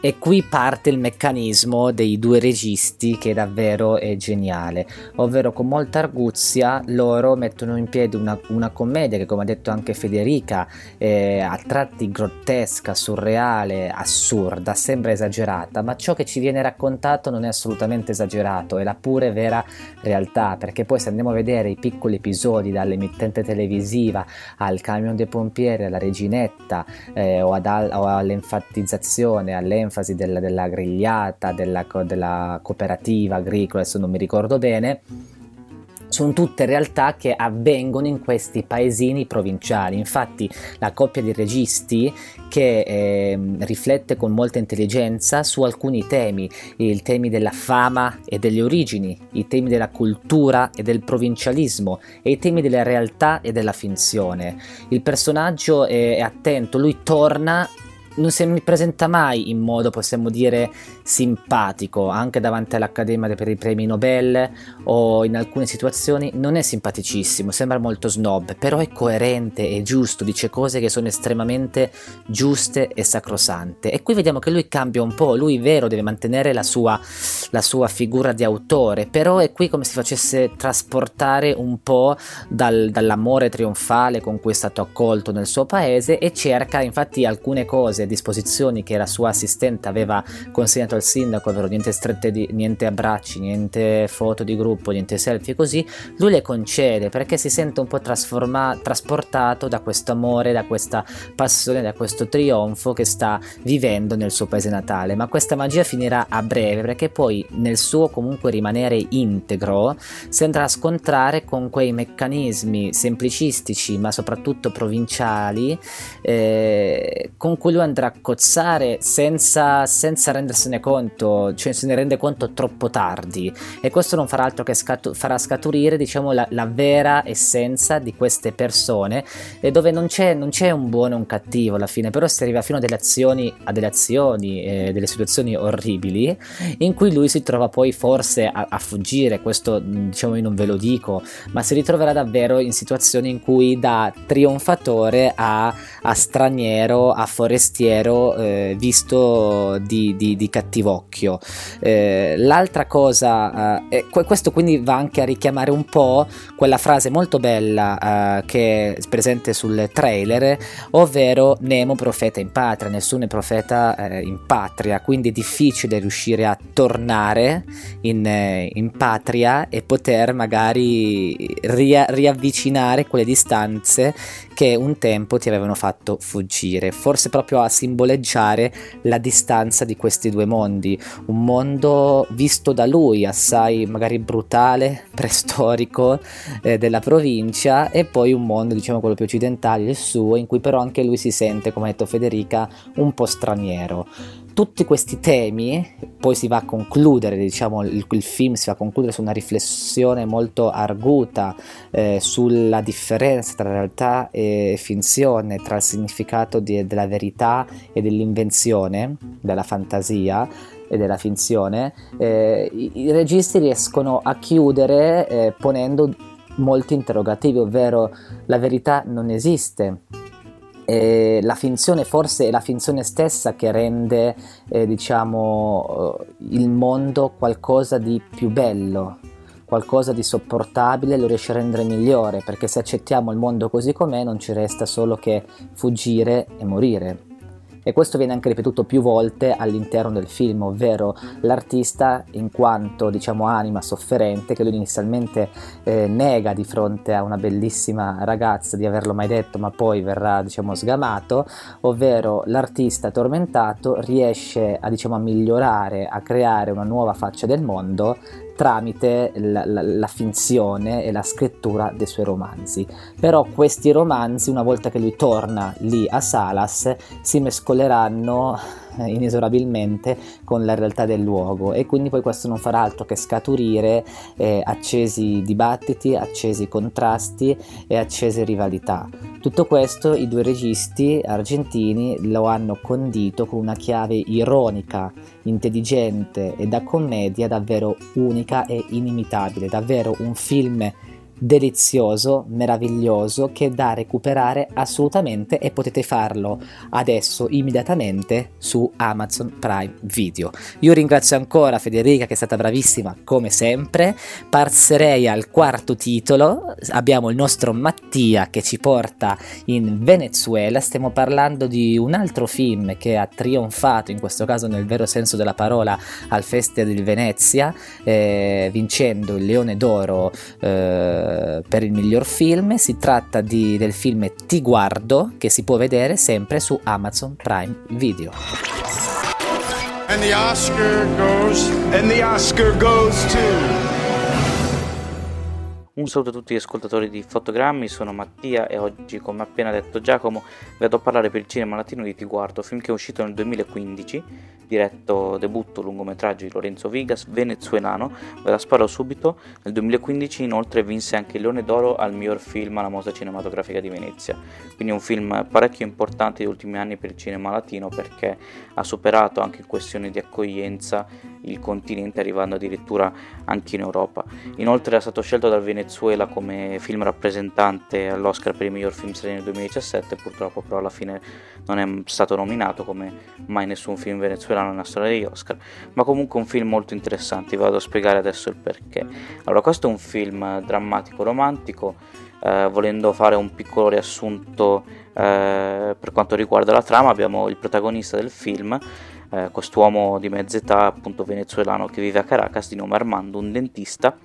e qui parte il meccanismo dei due registi che davvero è geniale, ovvero con molta arguzia loro mettono in piedi una, una commedia che come ha detto anche Federica è a tratti grottesca, surreale, assurda, sembra esagerata, ma ciò che ci viene raccontato non è assolutamente esagerato, è la pure vera realtà, perché poi se andiamo a vedere i piccoli episodi dall'emittente televisiva al camion dei pompieri, alla reginetta eh, o, ad, o all'enfatizzazione, all'enfasi l'enfasi della, della grigliata, della, della cooperativa agricola, adesso non mi ricordo bene sono tutte realtà che avvengono in questi paesini provinciali. Infatti la coppia di registi che eh, riflette con molta intelligenza su alcuni temi, i temi della fama e delle origini, i temi della cultura e del provincialismo e i temi della realtà e della finzione. Il personaggio è attento, lui torna non si presenta mai in modo, possiamo dire, simpatico, anche davanti all'Accademia per i premi Nobel o in alcune situazioni non è simpaticissimo, sembra molto snob, però è coerente, è giusto, dice cose che sono estremamente giuste e sacrosante. E qui vediamo che lui cambia un po', lui vero deve mantenere la sua, la sua figura di autore, però è qui come se facesse trasportare un po' dal, dall'amore trionfale con cui è stato accolto nel suo paese e cerca infatti alcune cose, disposizioni che la sua assistente aveva consegnato al sindaco, ovvero niente strette, di, niente abbracci, niente foto di gruppo, niente selfie così, lui le concede perché si sente un po' trasportato da questo amore, da questa passione, da questo trionfo che sta vivendo nel suo paese natale. Ma questa magia finirà a breve perché poi nel suo comunque rimanere integro si andrà a scontrare con quei meccanismi semplicistici ma soprattutto provinciali eh, con cui lui andrà a cozzare senza, senza rendersene conto cioè se ne rende conto troppo tardi. E questo non farà altro che scatu- farà scaturire diciamo la, la, vera essenza di queste persone e dove non c'è, non c'è un buono e un cattivo alla fine, però si arriva fino a delle azioni, a delle azioni, eh, delle situazioni orribili in cui lui si trova poi forse a, a fuggire, questo diciamo io non ve lo dico, ma si ritroverà davvero in situazioni in cui da trionfatore a, a straniero, a forestiero eh, visto di, di, di cattivo cattivocchio. Eh, l'altra cosa, eh, questo quindi va anche a richiamare un po' quella frase molto bella eh, che è presente sul trailer, ovvero Nemo profeta in patria, nessuno è profeta eh, in patria, quindi è difficile riuscire a tornare in, eh, in patria e poter magari ria- riavvicinare quelle distanze che un tempo ti avevano fatto fuggire, forse proprio a simboleggiare la distanza di questi due mondi, un mondo visto da lui assai magari brutale, preistorico eh, della provincia e poi un mondo diciamo quello più occidentale, il suo, in cui però anche lui si sente, come ha detto Federica, un po' straniero tutti questi temi, poi si va a concludere, diciamo, il, il film si va a concludere su una riflessione molto arguta eh, sulla differenza tra realtà e finzione, tra il significato di, della verità e dell'invenzione, della fantasia e della finzione, eh, i, i, registi riescono a chiudere eh, ponendo molti interrogativi, ovvero la verità non esiste eh, la finzione forse è la finzione stessa che rende eh, diciamo eh, il mondo qualcosa di più bello qualcosa di sopportabile lo riesce a rendere migliore perché se accettiamo il mondo così com'è non ci resta solo che fuggire e morire e questo viene anche ripetuto più volte all'interno del film, ovvero l'artista in quanto diciamo anima sofferente che lui inizialmente eh, nega di fronte a una bellissima ragazza di averlo mai detto ma poi verrà diciamo sgamato, ovvero l'artista tormentato riesce a diciamo a migliorare, a creare una nuova faccia del mondo tramite la, la, la, finzione e la scrittura dei suoi romanzi. Però questi romanzi, una volta che lui torna lì a Salas, si mescoleranno inesorabilmente con la realtà del luogo e quindi poi questo non farà altro che scaturire eh, accesi dibattiti, accesi contrasti e accese rivalità. Tutto questo i due registi argentini lo hanno condito con una chiave ironica, intelligente e da commedia davvero unica e inimitabile, davvero un film delizioso, meraviglioso che da recuperare assolutamente e potete farlo adesso immediatamente su Amazon Prime Video. Io ringrazio ancora Federica che è stata bravissima come sempre. Passerei al quarto titolo. Abbiamo il nostro Mattia che ci porta in Venezuela. Stiamo parlando di un altro film che ha trionfato, in questo caso nel vero senso della parola, al Festival di Venezia, eh, vincendo il Leone d'Oro. Eh, eh, per il miglior film. Si tratta di, del film Ti guardo che si può vedere sempre su Amazon Prime Video. And the Oscar goes. And the Oscar goes to. Un saluto a tutti gli ascoltatori di Fotogrammi, sono Mattia e oggi, come appena detto Giacomo, vedo a parlare per il cinema latino di Ti Guardo, film che è uscito nel 2015, diretto debutto lungometraggio di Lorenzo Vigas, venezuelano, ve la sparo subito, nel 2015 inoltre vinse anche il Leone d'Oro al miglior film alla Mostra Cinematografica di Venezia, quindi un film parecchio importante degli ultimi anni per il cinema latino perché ha superato anche in questione di accoglienza il continente arrivando addirittura anche in Europa. Inoltre è stato scelto dal Venezuela come film rappresentante all'Oscar per il miglior film straniero nel 2017, purtroppo però alla fine non è stato nominato come mai nessun film venezuelano nella storia degli Oscar, ma comunque un film molto interessante, vi vado a spiegare adesso il perché. Allora questo è un film drammatico romantico, eh, volendo fare un piccolo riassunto eh, per quanto riguarda la trama, abbiamo il protagonista del film eh, quest'uomo di mezza età, appunto venezuelano, che vive a Caracas, di nome Armando, un dentista,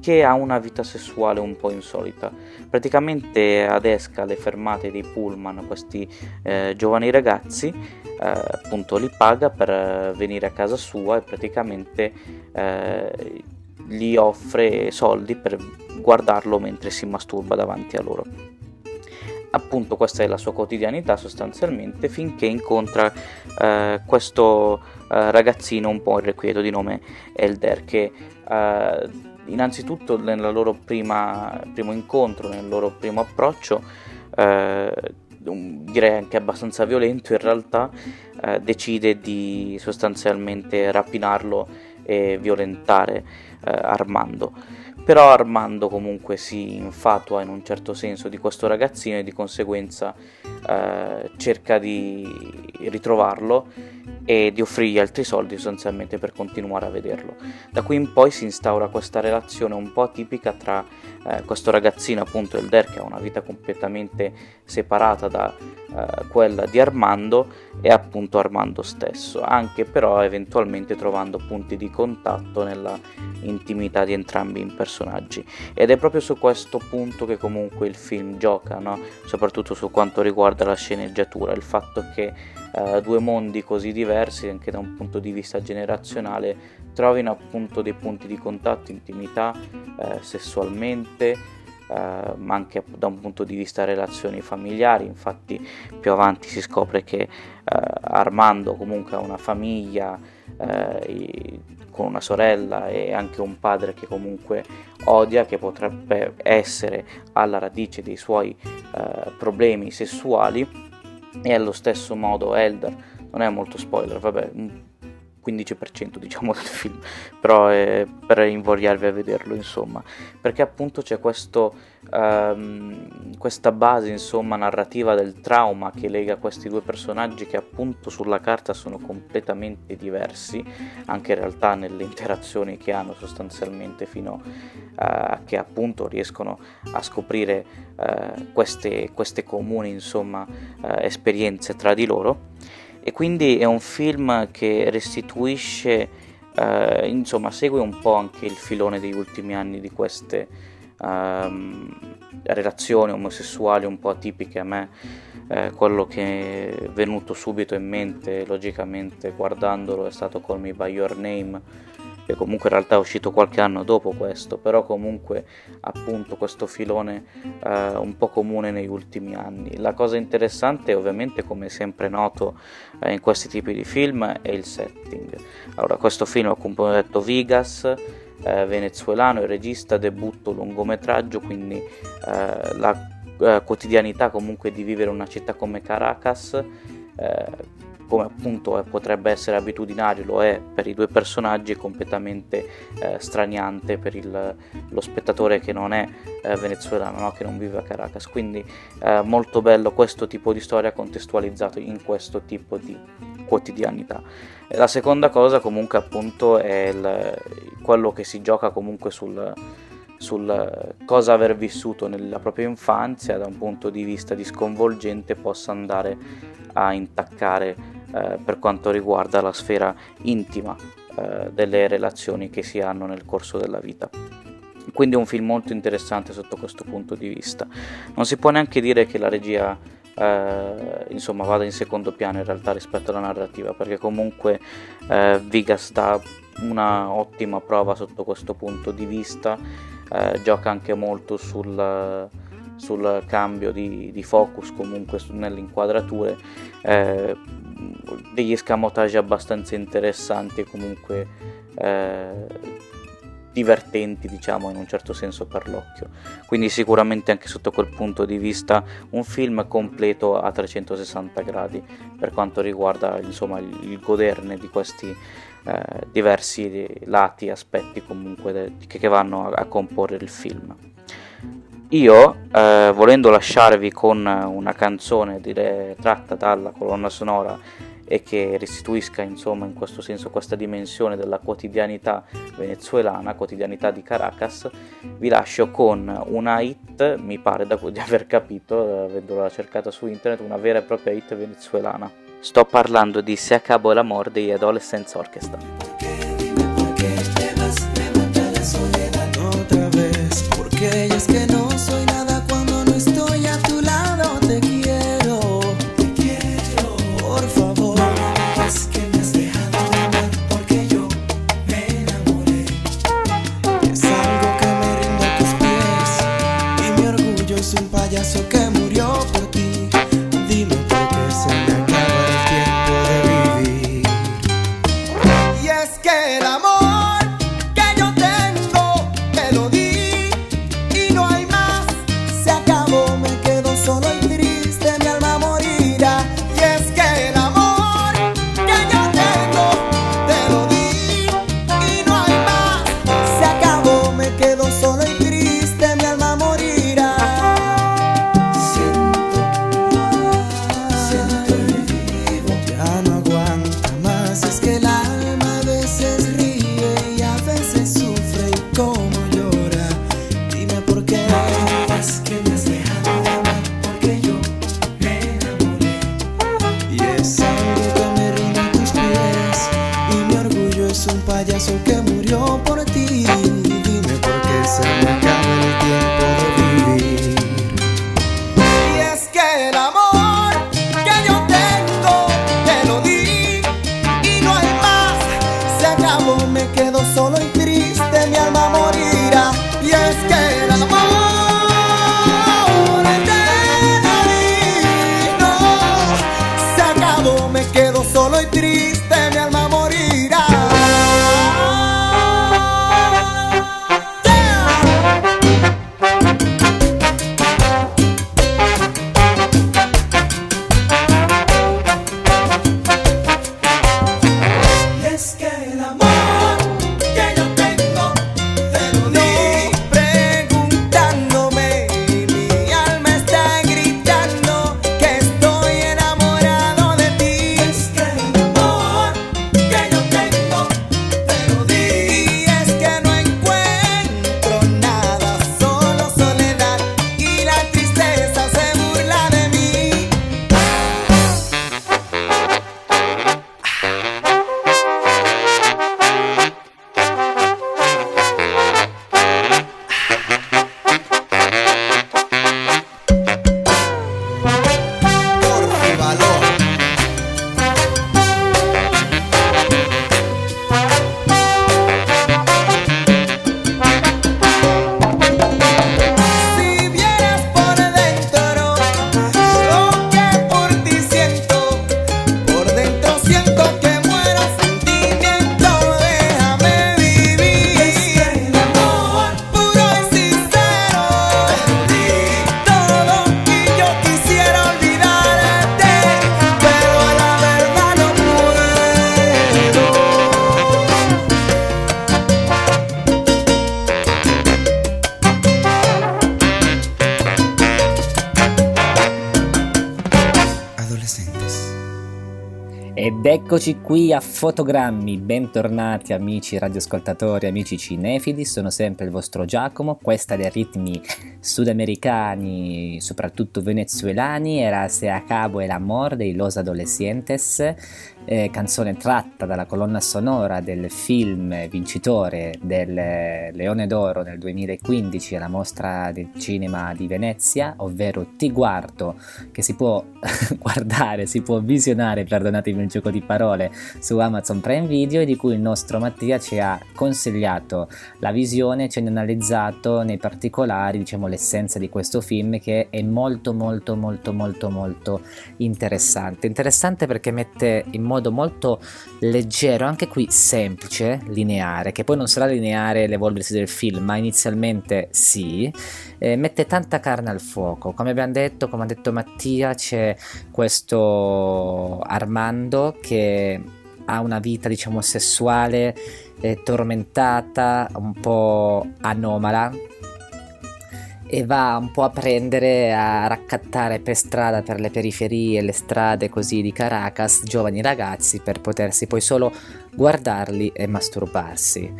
che ha una vita sessuale un po' insolita. Praticamente adesca alle fermate dei pullman questi eh, giovani ragazzi, eh, appunto li paga per venire a casa sua e praticamente eh, gli offre soldi per guardarlo mentre si masturba davanti a loro appunto questa è la sua quotidianità sostanzialmente finché incontra eh, questo eh, ragazzino un po' irrequieto di nome Elder che eh, innanzitutto nel loro prima, primo incontro, nel loro primo approccio eh, direi anche abbastanza violento in realtà eh, decide di sostanzialmente rapinarlo e violentare eh, Armando però Armando comunque si infatua in un certo senso di questo ragazzino e di conseguenza eh, cerca di ritrovarlo e di offrirgli altri soldi sostanzialmente per continuare a vederlo. Da qui in poi si instaura questa relazione un po' tipica tra eh, questo ragazzino appunto Elder che ha una vita completamente separata da eh, quella di Armando e appunto Armando stesso, anche però eventualmente trovando punti di contatto nella intimità di entrambi i personaggi. Ed è proprio su questo punto che comunque il film gioca, no? soprattutto su quanto riguarda la sceneggiatura, il fatto che eh, due mondi così diversi anche da un punto di vista generazionale trovino appunto dei punti di contatto, intimità, eh, sessualmente, Uh, ma anche da un punto di vista relazioni familiari, infatti più avanti si scopre che uh, Armando comunque ha una famiglia uh, con una sorella e anche un padre che comunque odia, che potrebbe essere alla radice dei suoi problemi sessuali e allo stesso modo Elder. Non è molto spoiler, vabbè, 15% diciamo del film, però è per invogliarvi a vederlo insomma, perché appunto c'è questo, um, questa base insomma narrativa del trauma che lega questi due personaggi che appunto sulla carta sono completamente diversi, anche in realtà nelle interazioni che hanno sostanzialmente fino a che appunto riescono a scoprire uh, queste, queste comuni insomma uh, esperienze tra di loro. E quindi è un film che restituisce, eh, insomma, segue un po' anche il filone degli ultimi anni di queste ehm, relazioni omosessuali un po' atipiche a me. Eh, quello che è venuto subito in mente, logicamente, guardandolo è stato Call Me By Your Name che comunque in realtà è uscito qualche anno dopo questo, però comunque appunto questo filone eh, un po' comune negli ultimi anni. La cosa interessante ovviamente come sempre noto eh, in questi tipi di film è il setting. Allora questo film come ho detto Vigas, eh, venezuelano, il regista, debutto lungometraggio, quindi eh, la eh, quotidianità comunque di vivere una città come Caracas eh, come appunto potrebbe essere abitudinario, lo è per i due personaggi, è completamente eh, straniante per il, lo spettatore che non è venezuelano, no? che non vive a Caracas. Quindi molto bello questo tipo di storia contestualizzato in questo tipo di quotidianità. La seconda cosa comunque appunto è il, quello che si gioca comunque sul sul cosa aver vissuto nella propria infanzia da un punto di vista di sconvolgente possa andare a intaccare eh, per quanto riguarda la sfera intima eh, delle relazioni che si hanno nel corso della vita. Quindi è un film molto interessante sotto questo punto di vista. Non si può neanche dire che la regia eh, insomma vada in secondo piano in realtà rispetto alla narrativa perché comunque eh, Vigas dà una ottima prova sotto questo punto di vista eh, gioca anche molto sul, sul cambio di, di, focus comunque nelle inquadrature eh, degli scamotaggi abbastanza interessanti e comunque eh, divertenti, diciamo, in un certo senso per l'occhio. Quindi sicuramente anche sotto quel punto di vista un film completo a 360 gradi per quanto riguarda insomma, il goderne di questi eh, diversi lati, aspetti comunque de- che vanno a-, a comporre il film. Io, eh, volendo lasciarvi con una canzone dire, tratta dalla colonna sonora e che restituisca insomma in questo senso questa dimensione della quotidianità venezuelana, quotidianità di Caracas, vi lascio con una hit, mi pare da, di aver capito, eh, avendola cercata su internet, una vera e propria hit venezuelana. Sto parlando di Se a Cabo acabo l'amor degli Adolescence Orchestra. Eccoci qui a Fotogrammi, bentornati amici radioascoltatori, amici cinefili, sono sempre il vostro Giacomo, questa dei ritmi sudamericani, soprattutto venezuelani, era Se a cabo el amor dei Los Adolescentes, eh, canzone tratta dalla colonna sonora del film vincitore del Leone d'Oro nel 2015 alla mostra del cinema di Venezia, ovvero Ti guardo, che si può guardare, si può visionare, perdonatemi il gioco di parole, su Amazon Prime Video e di cui il nostro Mattia ci ha consigliato la visione, ci ha analizzato nei particolari, diciamo, l'essenza di questo film che è molto molto molto molto molto interessante. Interessante perché mette in modo modo molto leggero, anche qui semplice, lineare, che poi non sarà lineare l'evolversi del film, ma inizialmente sì, eh, mette tanta carne al fuoco. Come abbiamo detto, come ha detto Mattia, c'è questo Armando che ha una vita, diciamo, sessuale eh, tormentata, un po' anomala, e va un po' a prendere, a raccattare per strada, per le periferie, le strade così di Caracas, giovani ragazzi per potersi poi solo guardarli e masturbarsi.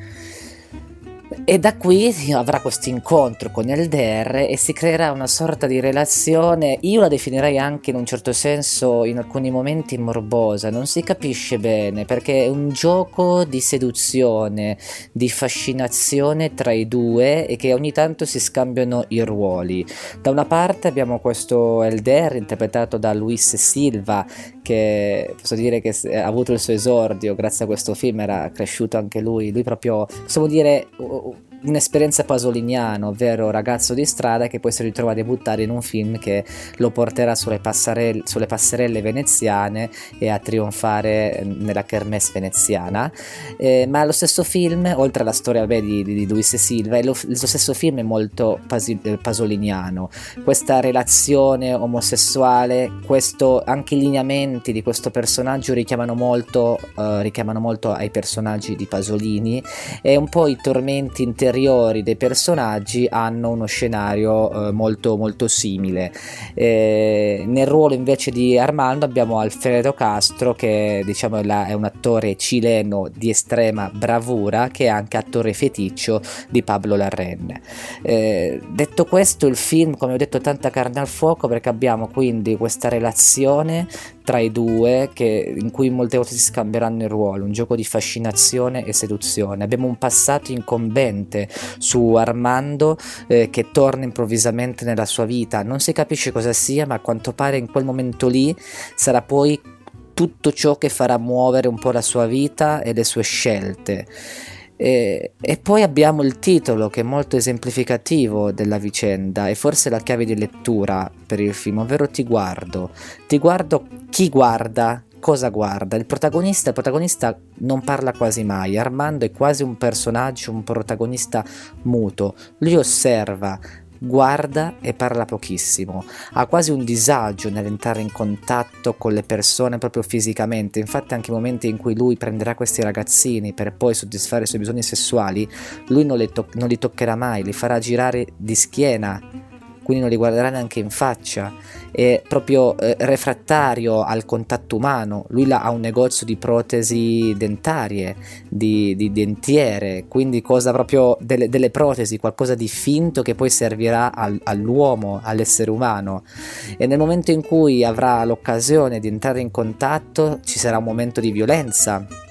E da qui avrà questo incontro con Elder e si creerà una sorta di relazione, io la definirei anche in un certo senso in alcuni momenti morbosa, non si capisce bene perché è un gioco di seduzione, di fascinazione tra i due e che ogni tanto si scambiano i ruoli. Da una parte abbiamo questo Elder interpretato da Luis Silva che posso dire che ha avuto il suo esordio grazie a questo film, era cresciuto anche lui, lui proprio, possiamo dire un'esperienza pasoliniana, ovvero ragazzo di strada che poi si ritrova a debuttare in un film che lo porterà sulle passerelle, sulle passerelle veneziane e a trionfare nella kermesse veneziana. Eh, ma lo stesso film, oltre alla storia beh, di, di Luis Silva, lo, lo, stesso film è molto pasi, eh, pasoliniano. Questa relazione omosessuale, questo, anche i lineamenti di questo personaggio richiamano molto, uh, richiamano molto ai personaggi di Pasolini e un po' i tormenti interiori interiori dei personaggi hanno uno scenario eh, molto molto simile. Eh, nel ruolo invece di Armando abbiamo Alfredo Castro che diciamo è, la, è un attore cileno di estrema bravura che è anche attore feticcio di Pablo Larren. Eh, detto questo il film come ho detto tanta carne al fuoco perché abbiamo quindi questa relazione tra i due che, in cui molte volte si scambieranno il ruolo, un gioco di fascinazione e seduzione. Abbiamo un passato incombente su Armando eh, che torna improvvisamente nella sua vita, non si capisce cosa sia, ma a quanto pare in quel momento lì sarà poi tutto ciò che farà muovere un po' la sua vita e le sue scelte. E, e, poi abbiamo il titolo che è molto esemplificativo della vicenda e forse la chiave di lettura per il film, ovvero Ti guardo. Ti guardo chi guarda, cosa guarda. Il protagonista, il protagonista non parla quasi mai, Armando è quasi un personaggio, un protagonista muto. Lui osserva, guarda e parla pochissimo, ha quasi un disagio nell'entrare in contatto con le persone proprio fisicamente, infatti anche i momenti in cui lui prenderà questi ragazzini per poi soddisfare i suoi bisogni sessuali, lui non, to- non li toccherà mai, li farà girare di schiena quindi non li guarderà neanche in faccia, è proprio eh, refrattario al contatto umano, lui ha un negozio di protesi dentarie, di, di dentiere, quindi cosa proprio delle, delle, protesi, qualcosa di finto che poi servirà al, all'uomo, all'essere umano. E nel momento in cui avrà l'occasione di entrare in contatto ci sarà un momento di violenza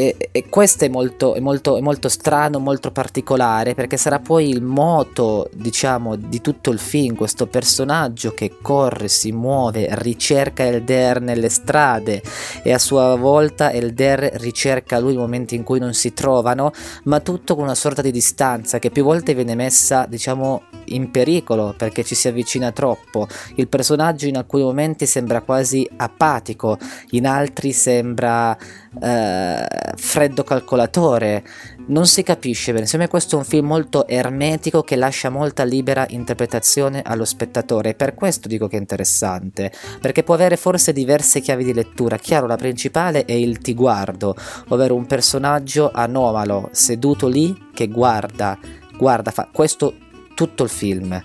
e, e questo è molto, è, molto, è molto, strano, molto particolare, perché sarà poi il moto, diciamo, di tutto il film, questo personaggio che corre, si muove, ricerca Elder nelle strade e a sua volta Elder ricerca lui i momenti in cui non si trovano, ma tutto con una sorta di distanza che più volte viene messa, diciamo, in pericolo perché ci si avvicina troppo. Il personaggio in alcuni momenti sembra quasi apatico, in altri sembra eh, freddo calcolatore. Non si capisce bene. Secondo me questo è un film molto ermetico che lascia molta libera interpretazione allo spettatore. Per questo dico che è interessante, perché può avere forse diverse chiavi di lettura. Chiaro, la principale è il ti guardo, ovvero un personaggio anomalo, seduto lì che guarda, guarda, fa questo tutto il film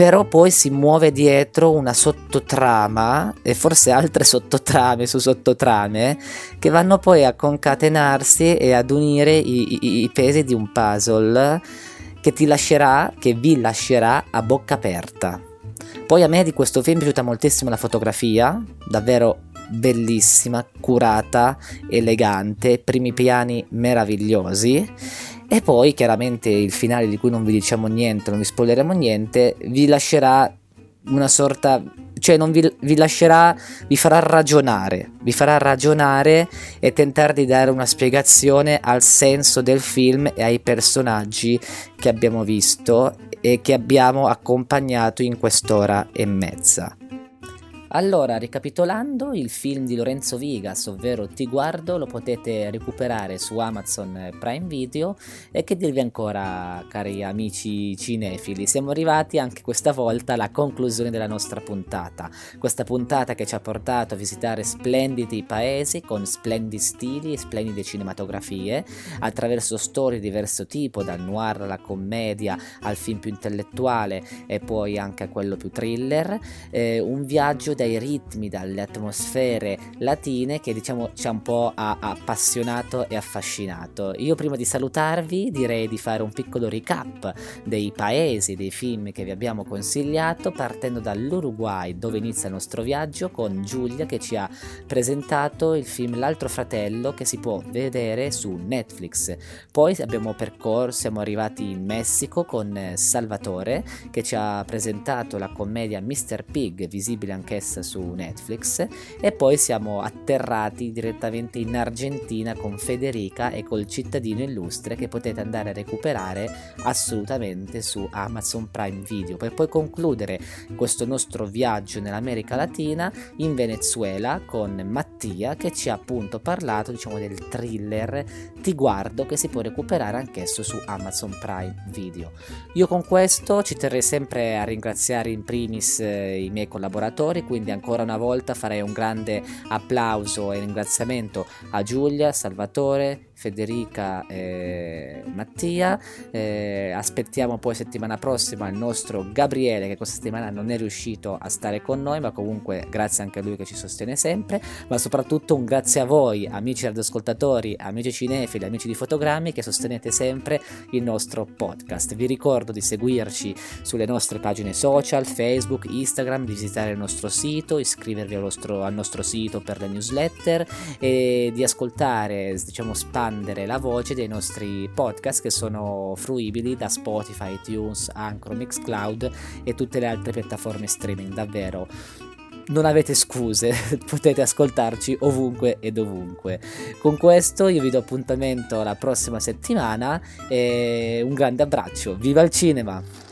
però poi si muove dietro una sottotrama e forse altre sottotrame su sottotrame che vanno poi a concatenarsi e ad unire i, i, i pesi di un puzzle che ti lascerà, che vi lascerà a bocca aperta. Poi a me di questo film è piaciuta moltissimo la fotografia, davvero bellissima, curata, elegante, primi piani meravigliosi. E poi chiaramente il finale di cui non vi diciamo niente, non vi spoileremo niente, vi lascerà una sorta cioè non vi, vi, lascerà, vi farà ragionare, vi farà ragionare e tentare di dare una spiegazione al senso del film e ai personaggi che abbiamo visto e che abbiamo accompagnato in quest'ora e mezza. Allora, ricapitolando, il film di Lorenzo Vigas, ovvero Ti guardo, lo potete recuperare su Amazon Prime Video. E che dirvi ancora, cari amici cinefili, siamo arrivati anche questa volta alla conclusione della nostra puntata. Questa puntata che ci ha portato a visitare splendidi paesi con splendidi stili e splendide cinematografie, attraverso storie di diverso tipo, dal noir alla commedia al film più intellettuale e poi anche a quello più thriller, eh, un viaggio dai ritmi, dalle atmosfere latine che diciamo ci ha un po' appassionato e affascinato. Io prima di salutarvi direi di fare un piccolo recap dei paesi, dei film che vi abbiamo consigliato partendo dall'Uruguay dove inizia il nostro viaggio con Giulia che ci ha presentato il film L'altro fratello che si può vedere su Netflix. Poi abbiamo percorso, siamo arrivati in Messico con Salvatore che ci ha presentato la commedia Mr. Pig visibile anch'essa su Netflix e poi siamo atterrati direttamente in Argentina con Federica e col cittadino illustre che potete andare a recuperare assolutamente su Amazon Prime Video per poi concludere questo nostro viaggio nell'America Latina in Venezuela con Mattia che ci ha appunto parlato diciamo del thriller Ti guardo che si può recuperare anch'esso su Amazon Prime Video. Io con questo ci terrei sempre a ringraziare in primis eh, i miei collaboratori, quindi quindi ancora una volta farei un grande applauso e ringraziamento a Giulia, Salvatore, Federica e Mattia. Eh, aspettiamo poi settimana prossima il nostro Gabriele che questa settimana non è riuscito a stare con noi, ma comunque grazie anche a lui che ci sostiene sempre, ma soprattutto un grazie a voi amici radioascoltatori, amici cinefili, amici di fotogrammi che sostenete sempre il nostro podcast. Vi ricordo di seguirci sulle nostre pagine social, Facebook, Instagram, visitare il nostro sito, iscrivervi al nostro, al nostro sito per le newsletter e di ascoltare, diciamo, spam espandere la voce dei nostri podcast che sono fruibili da Spotify, iTunes, Anchor, Mixcloud e tutte le altre piattaforme streaming. Davvero non avete scuse, potete ascoltarci ovunque e dovunque. Con questo io vi do appuntamento la prossima settimana e un grande abbraccio. Viva il cinema!